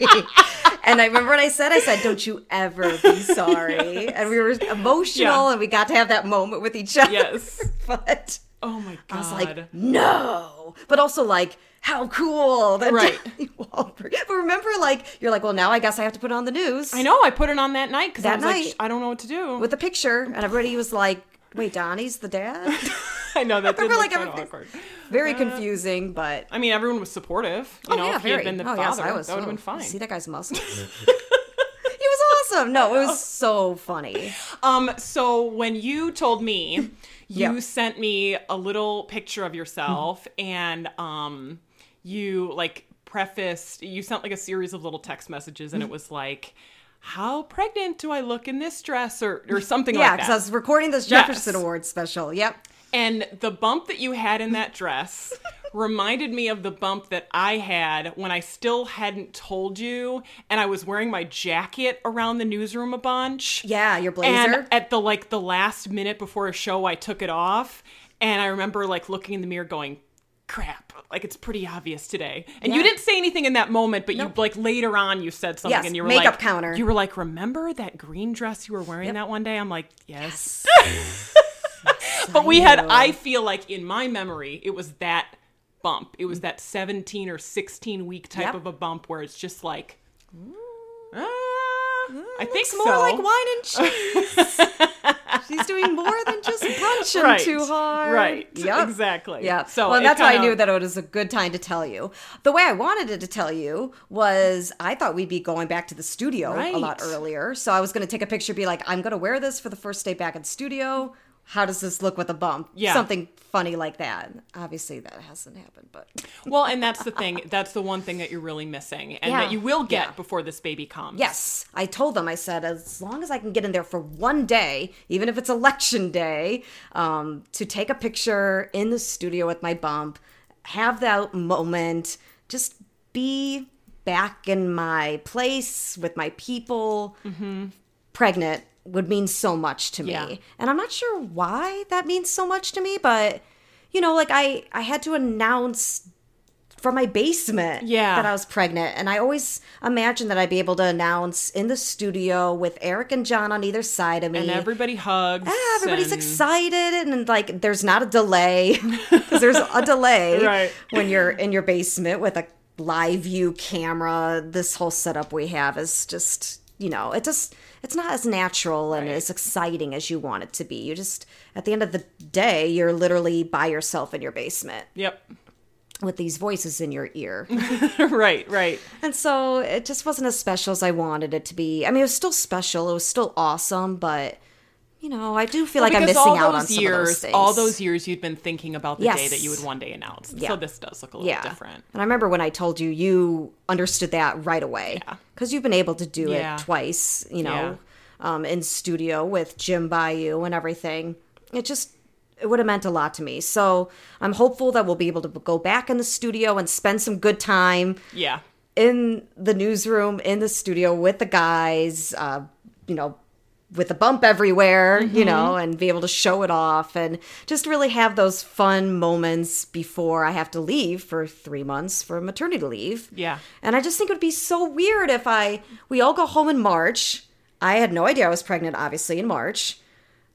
And I remember what I said. I said, "Don't you ever be (laughs) sorry." And we were emotional, Yeah. and we got to have that moment with each other. yes. (laughs) but Oh my god. I was like, no. But also like, how cool that Right. (laughs) Donnie Wahlberg. But remember, like, you're like, well, now I guess I have to put it on the news. I know. I put it on that night because I That was night. "Sh- I don't know what to do. With the picture, and everybody was like, wait, Donnie's the dad? (laughs) I know that (laughs) did like, kind of awkward. Very confusing, but. I mean, everyone was supportive. You oh, know, yeah, if he had very. been the oh, father, yes, I was. that would have oh, been fine. See that guy's muscles? he was awesome. No, it was so funny. Um, so when you told me, you Yep. sent me a little picture of yourself mm-hmm. and um you like prefaced you sent like a series of little text messages and it mm-hmm. was like how pregnant do I look in this dress or or (laughs) something Yeah, like because. I was recording this Yes. Jefferson Awards special. Yep. And the bump that you had in mm-hmm. that dress (laughs) reminded me of the bump that I had when I still hadn't told you and I was wearing my jacket around the newsroom a bunch. Yeah, your blazer. And at the like the last minute before a show I took it off and I remember like looking in the mirror going crap like it's pretty obvious today. And you didn't say anything in that moment but you like later on you said something Yes, and you were makeup like counter. you were like remember that green dress you were wearing that one day? I'm like yes. (laughs) But we had i feel like in my memory it was that bump it was that 17 or 16 week type Yep. of a bump where it's just like ah, i think It's more so like wine and cheese. (laughs) She's doing more than just (laughs) punching Right, too hard. right, Yep. exactly. Yeah. So well, that's why I knew that it was a good time to tell you. The way I wanted it to tell you was I thought we'd be going back to the studio a lot earlier. So I was going to take a picture, be like, I'm going to wear this for the first day back in studio. How does this look with a bump? Yeah. Something funny like that. Obviously, that hasn't happened, but (laughs) Well, and that's the thing. That's the one thing that you're really missing, and Yeah. that you will get Yeah. before this baby comes. Yes, I told them. I said, as long as I can get in there for one day, even if it's election day, um, to take a picture in the studio with my bump, have that moment, just be back in my place with my people, pregnant would mean so much to me. Yeah. And I'm not sure why that means so much to me, but you know, like I I had to announce from my basement Yeah. that I was pregnant. And I always imagined that I'd be able to announce in the studio with Eric and John on either side of me. And everybody hugs. Ah, everybody's and- excited and like there's not a delay (laughs) (laughs) because there's a delay Right. when you're in your basement with a live view camera this whole setup we have is just you know it just it's not as natural and as exciting as you want it to be you just at the end of the day you're literally by yourself in your basement Yep. with these voices in your ear (laughs) right, right. and so it just wasn't as special as i wanted it to be i mean it was still special it was still awesome but you know i do feel like i'm missing out on some years, of those things all those years you'd been thinking about the day that you would one day announce. Yeah. So this does look a little different. And I remember when I told you, you understood that right away. Yeah. Because you've been able to do Yeah. it twice, you know, um, in studio with Jim Bayou and everything. It just, it would have meant a lot to me. So I'm hopeful that we'll be able to go back in the studio and spend some good time Yeah. in the newsroom, in the studio with the guys, uh, you know, with a bump everywhere, you know, mm-hmm. and be able to show it off and just really have those fun moments before I have to leave for three months for maternity leave. Yeah. And I just think it would be so weird if I, we all go home in March. I had no idea I was pregnant, obviously, in March.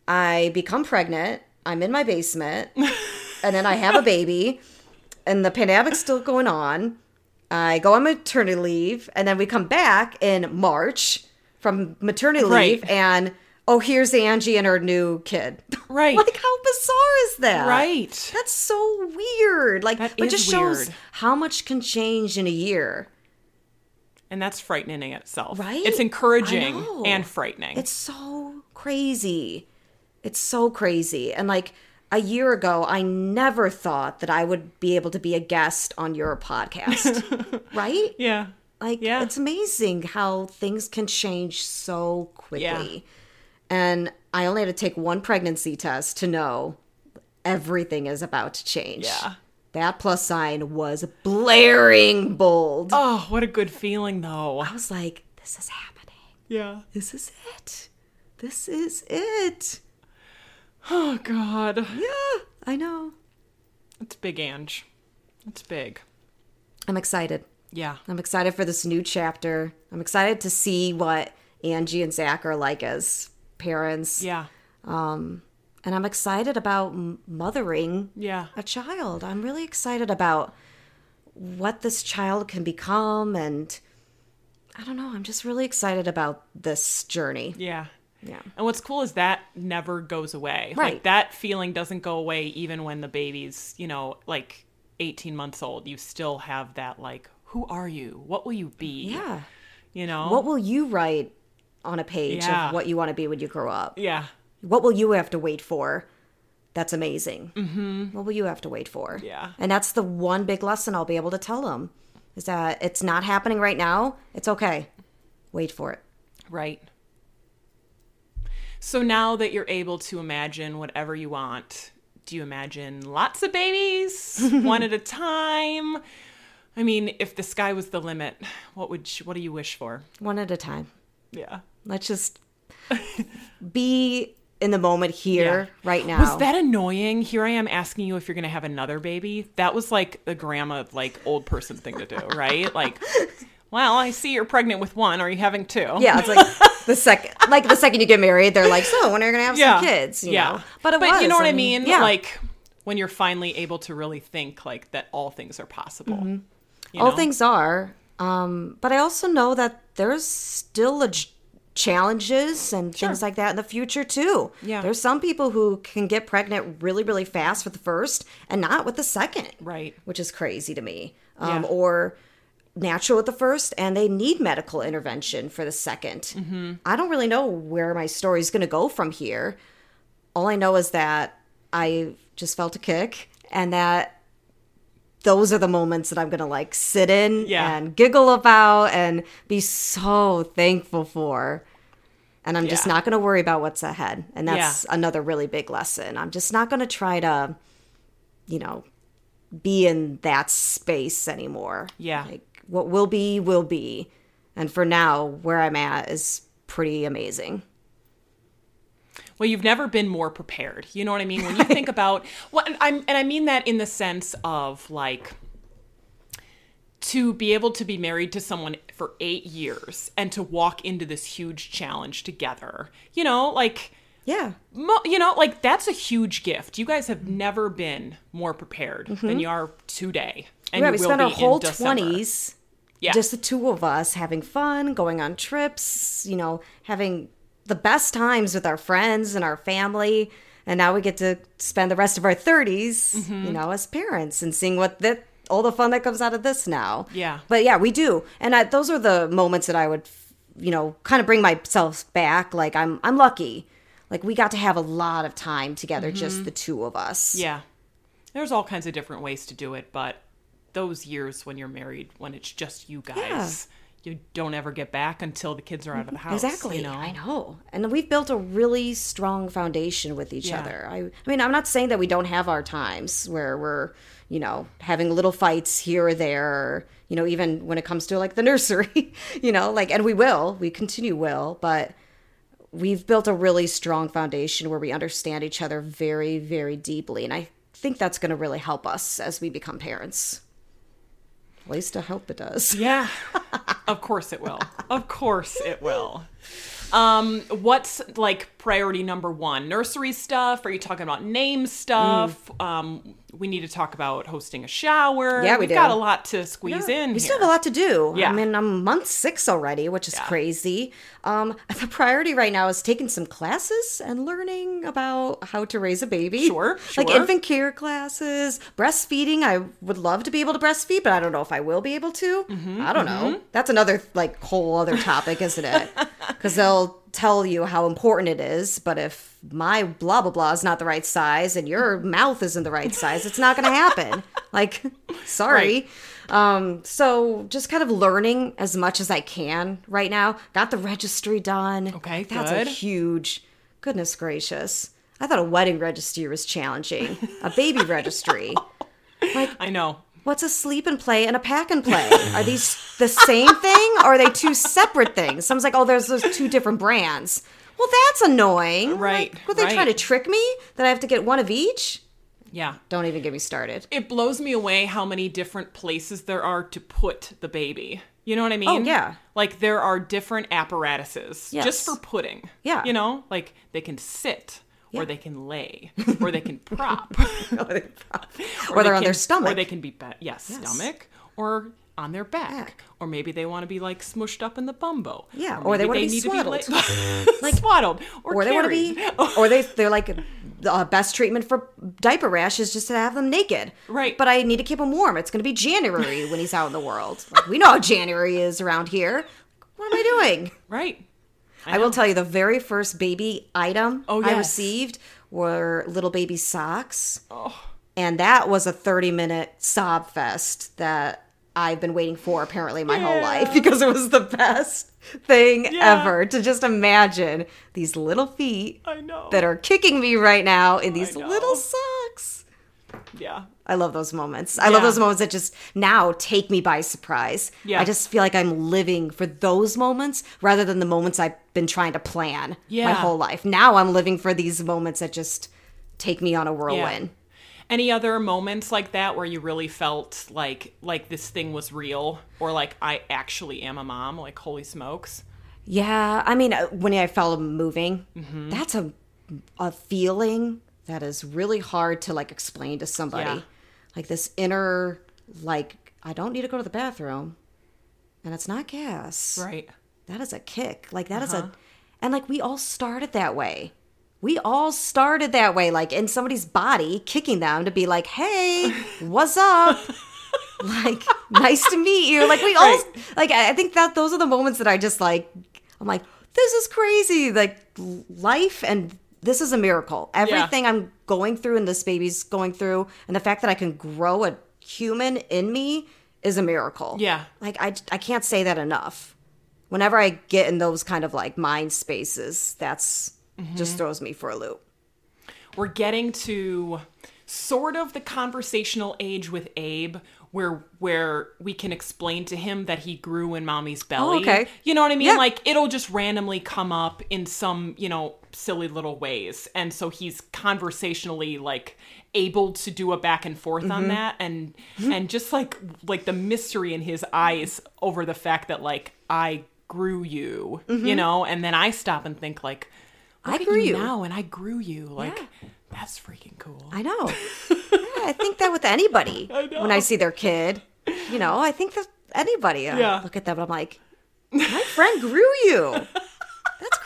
I become pregnant. I'm in my basement. (laughs) and then I have a baby. And the pandemic's still going on. I go on maternity leave. And then we come back in March from maternity Right. leave. And oh, here's Angie and her new kid. (laughs) Right. like, how bizarre is that? Right. That's so weird. Like, That is just shows weird. how much can change in a year. And that's frightening in itself. Right? It's encouraging and frightening. It's so crazy. It's so crazy. And like a year ago, I never thought that I would be able to be a guest on your podcast. (laughs) right? yeah. Like Yeah. it's amazing how things can change so quickly. Yeah. And I only had to take one pregnancy test to know everything is about to change. Yeah. That plus sign was blaring bold. Oh, what a good feeling though. I was like, this is happening. Yeah. This is it. This is it. Oh god. Yeah, I know. It's big, Ange. It's big. I'm excited. Yeah. I'm excited for this new chapter. I'm excited to see what Angie and Zach are like as parents. Yeah. Um, and I'm excited about mothering Yeah. a child. I'm really excited about what this child can become. And I don't know. I'm just really excited about this journey. Yeah. Yeah. And what's cool is that never goes away. Right. Like that feeling doesn't go away even when the baby's, you know, like 18 months old. You still have that like, who are you? What will you be? Yeah. You know? What will you write on a page Yeah. of what you want to be when you grow up? yeah. What will you have to wait for? That's amazing. Mm-hmm. What will you have to wait for? Yeah. And that's the one big lesson I'll be able to tell them is that it's not happening right now. It's okay. Wait for it. Right. So now that you're able to imagine whatever you want, do you imagine lots of babies, (laughs) one at a time? I mean, if the sky was the limit, what would you, what do you wish for? One at a time. Yeah. Let's just (laughs) be in the moment here, Yeah. right now. Was that annoying? Here I am asking you if you're going to have another baby. That was like the grandma, like old person thing to do, right? Like, (laughs) well, I see you're pregnant with one. Are you having two? yeah, it's like (laughs) the second, like the second you get married, they're like, "So when are you gonna have yeah. some kids?" You yeah. know? but it but you know what I mean? Yeah, Like when you're finally able to really think like that all things are possible. Mm-hmm. You all know? things are. Um, but I also know that there's still a j- challenges and things like that in the future too. Yeah. there's some people who can get pregnant really, really fast with the first and not with the second. Right. which is crazy to me. Um, Yeah. Or natural with the first and they need medical intervention for the 2nd Mm-hmm. I don't really know where my story's going to go from here. All I know is that I just felt a kick and that those are the moments that I'm going to like sit in Yeah. and giggle about and be so thankful for. And I'm just not going to worry about what's ahead. And that's Yeah. another really big lesson. I'm just not going to try to, you know, be in that space anymore. Yeah. Like what will be, will be. And for now, where I'm at is pretty amazing. Well, you've never been more prepared. You know what I mean? When you think (laughs) about well, and I'm and I mean that in the sense of like to be able to be married to someone for 8 years and to walk into this huge challenge together. You know, like Yeah. mo- you know, like that's a huge gift. You guys have never been more prepared than mm-hmm. you are today. And you we spent our whole 20s Yeah. just the two of us having fun, going on trips, you know, having the best times with our friends and our family. And now we get to spend the rest of our 30s, Mm-hmm. you know, as parents and seeing what that all the fun that comes out of this now. Yeah. But yeah, we do. And I, those are the moments that I would, you know, kind of bring myself back. Like I'm, I'm lucky. Like we got to have a lot of time together, just the two of us. Mm-hmm. Yeah. There's all kinds of different ways to do it, but those years when you're married, when it's just you guys, you don't ever get back until the kids are out of the house. Exactly. You know? I know. And we've built a really strong foundation with each Yeah. other. I, I mean, I'm not saying that we don't have our times where we're, you know, having little fights here or there, or, you know, even when it comes to like the (laughs) nursery, you know, like, and we will, we continue will, but we've built a really strong foundation where we understand each other very, very deeply. And I think that's going to really help us as we become parents. At least I hope it does. (laughs) Yeah. of course it will. Of course it will. Um, what's like priority number one? Nursery stuff? Are you talking about name stuff? Um, we need to talk about hosting a shower. Yeah, we We've do. got a lot to squeeze in. We here. still have a lot to do. Yeah. I mean, I'm month six already, which is Yeah. crazy. Um, (laughs) the priority right now is taking some classes and learning about how to raise a baby. Sure, Like infant care classes, breastfeeding. I would love to be able to breastfeed, but I don't know if I will be able to. Mm-hmm, I don't know. That's another like whole other topic, isn't it? (laughs) Because they'll tell you how important it is, but if my blah blah blah is not the right size and your mouth isn't the right size, it's not going to happen. (laughs) Like, sorry. Um, so just kind of learning as much as I can right now. Got the registry done. Okay, That's good. a huge goodness gracious. I thought a wedding registry was challenging. A baby registry. (laughs) I know. What's a sleep and play and a pack and play? Are these the same thing or are they two separate things? Someone's like, oh, there's those two different brands. Well, that's annoying. Right, Like, were they right. trying to trick me that I have to get one of each? Yeah. Don't even get me started. It blows me away how many different places there are to put the baby. You know what I oh, mean? Oh, yeah. Like there are different apparatuses Yes. just for pudding. Yeah. You know, like they can sit or they can lay or they can prop (laughs) Or, they're (laughs) they on their stomach. Or they can be ba- yes, stomach or on their back. Back. Or maybe they want to be like smushed up in the bumbo. Yeah, or they maybe wanna be need to swaddled. la- (laughs) like swaddled or, or they want to be, or they they're like the best treatment for diaper rash is just to have them naked. Right. But I need to keep them warm. It's going to be January when he's out in the world. Like, we know how January is around here. What am I doing? right. I, will tell you the very first baby item Oh, I received were little baby socks. And that was a 30 minute sob fest that I've been waiting for apparently my whole life (laughs) because it was the best thing Yeah. ever to just imagine these little feet that are kicking me right now in these little socks. yeah. I love those moments. I love those moments that just now take me by surprise. Yeah. I just feel like I'm living for those moments rather than the moments I've been trying to plan my whole life. Now I'm living for these moments that just take me on a whirlwind. Any other moments like that where you really felt like like this thing was real or like I actually am a mom? Like holy smokes. Yeah, I mean, uh, when I felt moving, Mm-hmm. that's a a feeling that is really hard to like explain to somebody. Yeah. Like this inner, like I don't need to go to the bathroom, and it's not gas. Right. That is a kick. Like that is Uh-huh. a, and like we all started that way. We all started that way, like in somebody's body, kicking them to be like, "Hey, what's up?" (laughs) like, nice to meet you. Like we all, like I I think that those are the moments that I just like. I'm like, this is crazy. Like life and this is a miracle. Everything I'm going through and this baby's going through, and the fact that I can grow a human in me is a miracle. Yeah. Like I, I can't say that enough. Whenever I get in those kind of like mind spaces, that's Mm-hmm. just throws me for a loop. We're getting to sort of the conversational age with Abe where where we can explain to him that he grew in mommy's belly. Oh, okay. You know what I mean? Yeah. Like it'll just randomly come up in some, you know, silly little ways. And so he's conversationally like able to do a back and forth Mm-hmm. on that and and just like like the mystery in his eyes over the fact that like I grew you, you know, and then I stop and think like I look at grew you. now and I grew you. Like that's freaking cool. I know. (laughs) yeah, I think that with anybody when I see their kid. You know, I think that anybody. I look at them I'm like, my friend grew you. (laughs) That's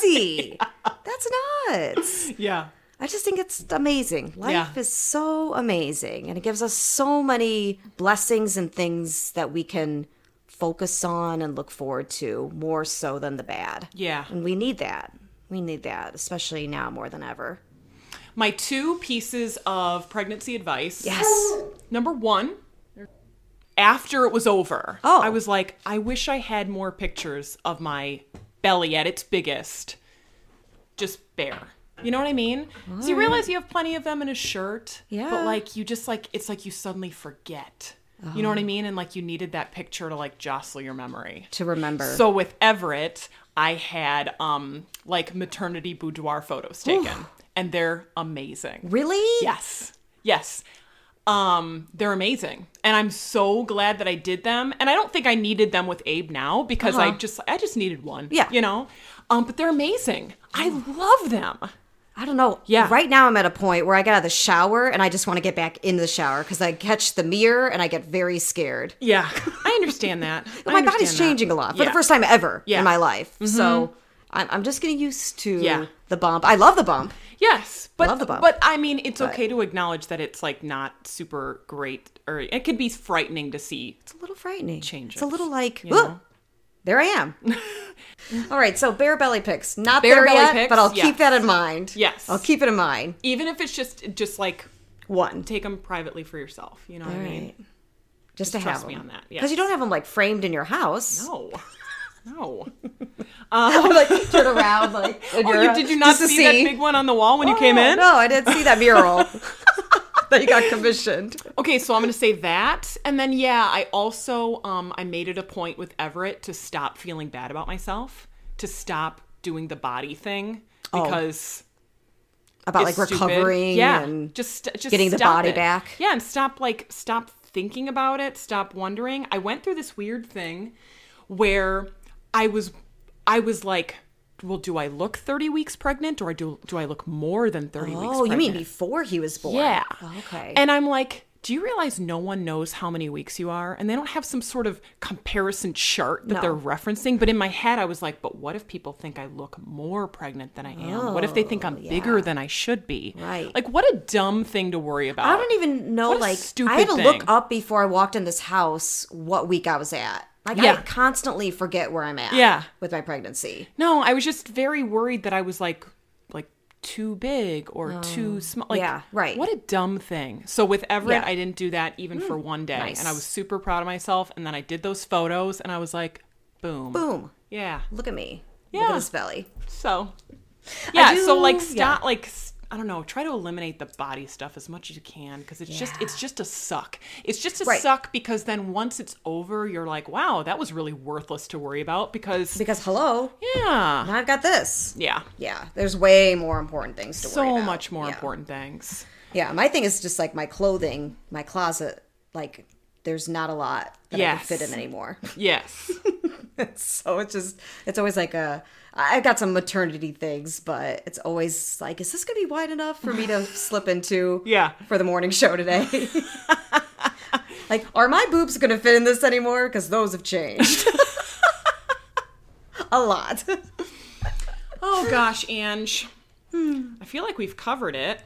crazy. That's nuts. yeah. I just think it's amazing. Life Yeah. is so amazing, and it gives us so many blessings and things that we can focus on and look forward to more so than the bad. Yeah. And we need that. We need that, especially now more than ever. My two pieces of pregnancy advice. Yes. Number one, after it was over, Oh. I was like, I wish I had more pictures of my belly at its biggest, just bare. You know what I mean? So you mm. realize you have plenty of them in a shirt, Yeah. but like you just like it's like you suddenly forget. You know what I Oh. mean? And like you needed that picture to like jostle your memory. To remember. So with Everett, I had um like maternity boudoir photos taken, and they're amazing. really? Yes. Yes. Um, they're amazing. And I'm so glad that I did them. And I don't think I needed them with Abe now because I just I just needed one. Uh-huh. Yeah. You know? Um, but they're amazing. I love them. I don't know. Yeah. Right now, I'm at a point where I get out of the shower and I just want to get back in the shower because I catch the mirror and I get very scared. Yeah. (laughs) I understand that. I my body's that. changing a lot for Yeah. the first time ever Yeah. Mm-hmm. in my life. So I'm, I'm just getting used to Yeah. the bump. I love the bump. Yes, but Love the bump. but I mean, it's okay to acknowledge that it's like not super great, or it could be frightening to see. It's a little frightening. Changes, It's a little like, you know? There I am. (laughs) All right, so bare belly pics. Not Bare there belly yet, pics, but I'll yes. keep that in mind. Yes. I'll keep it in mind. Even if it's just just like One. take them privately for yourself. You know what All I mean? right. Just, to trust have me them. on that, Because you don't have them like framed in your house. No, (laughs) no. (laughs) like turn around, like. Oh, you, did you not just to see, that big one on the wall when you came Oh, in? No, I didn't see that mural (laughs) that you got commissioned. Okay, so I'm gonna say that, and then yeah, I also um I made it a point with Everett to stop feeling bad about myself, to stop doing the body thing because About like stupid. recovering yeah, and just just getting the body it. back. Yeah, and stop like stop thinking about it, stop wondering. I went through this weird thing where I was I was like, well, do I look 30 weeks pregnant or do do I look more than 30 weeks Oh, pregnant? you mean before he was born? Yeah. Okay. And I'm like, do you realize no one knows how many weeks you are? And they don't have some sort of comparison chart that No. they're referencing. But in my head, I was like, but what if people think I look more pregnant than I am? what if they think I'm oh, bigger than I should be? Oh, Right. Like, what a dumb thing to worry about. I don't even know. Like, stupid I had to thing. look up before I walked in this house what week I was at. Like, I constantly forget where I'm at. Yeah. With my pregnancy. No, I was just very worried that I was like, like too big or oh. too small. Like, Oh, yeah, right. What a dumb thing. So with Everett, Yeah. I didn't do that even hmm. for one day, nice. and I was super proud of myself. And then I did those photos, and I was like, boom, Boom. yeah. Look at me. Look Yeah. at this belly. So, yeah. so do- like, yeah. stop. Like, s- I don't know. Try to eliminate the body stuff as much as you can because it's just it's just a suck. It's just a Right. suck because then once it's over, you're like, wow, that was really worthless to worry about because Because, hello, yeah, I've got this. yeah. Yeah. There's way more important things to worry so much more Yeah. important things. Yeah. My thing is just like my clothing, my closet. Like, there's not a lot that I can fit in anymore. Yes. (laughs) so it's just it's always like a I've got some maternity things, but it's always like, is this gonna be wide enough for me to (laughs) slip into Yeah. for the morning show today? (laughs) like, are my boobs gonna fit in this anymore? Because those have changed. (laughs) a lot. oh gosh, Ange. Hmm. I feel like we've covered it.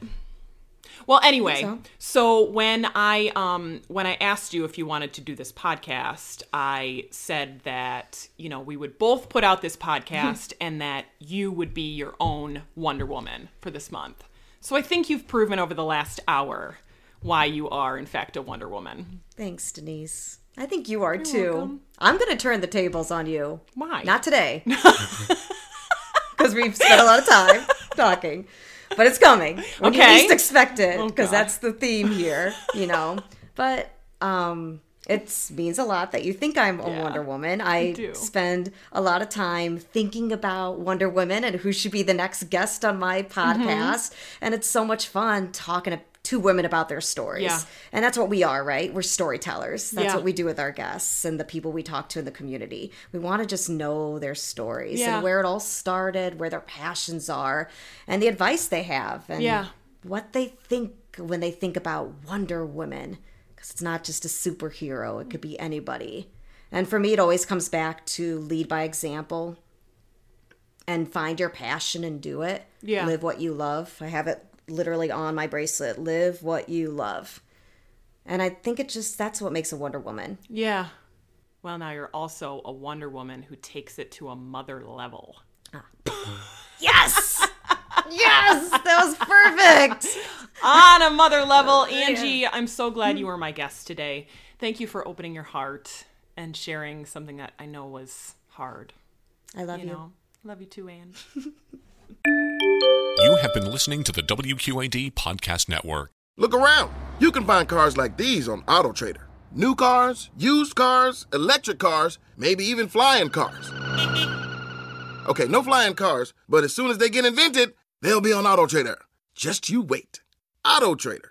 Well, anyway, so. so. when I um when I asked you if you wanted to do this podcast, I said that, you know, we would both put out this podcast (laughs) and that you would be your own Wonder Woman for this month. So I think you've proven over the last hour why you are in fact a Wonder Woman. Thanks, Denise. I think you are too. welcome. I'm gonna turn the tables on you. Why? Not today. (laughs) (laughs) Because we've spent a lot of time talking. But it's coming. When you Okay. least expect it. Oh, Because God. that's the theme here, you know. But Um, it means a lot that you think I'm a Yeah, Wonder Woman. I do. spend a lot of time thinking about Wonder Women and who should be the next guest on my Mm-hmm. podcast. And it's so much fun talking to women about their stories. Yeah. And that's what we are, right? We're storytellers. That's Yeah. what we do with our guests and the people we talk to in the community. We want to just know their stories Yeah. and where it all started, where their passions are, and the advice they have, and Yeah. what they think when they think about Wonder Woman. Because it's not just a superhero, it could be anybody. And for me, it always comes back to lead by example and find your passion and do it. Yeah. Live what you love. I have it literally on my bracelet. Live what you love. And I think it just, that's what makes a Wonder Woman. Yeah. Well, now you're also a Wonder Woman who takes it to a mother level. Ah. (laughs) Yes! yes! That was perfect! On a mother level, oh, Angie, I'm so glad you were my guest today. Thank you for opening your heart and sharing something that I know was hard. I love You you. know, love you too, Anne. (laughs) You have been listening to the WQAD Podcast Network. Look around. You can find cars like these on AutoTrader. New cars, used cars, electric cars, maybe even flying cars. Okay, no flying cars, but as soon as they get invented, they'll be on AutoTrader. Just you wait. AutoTrader.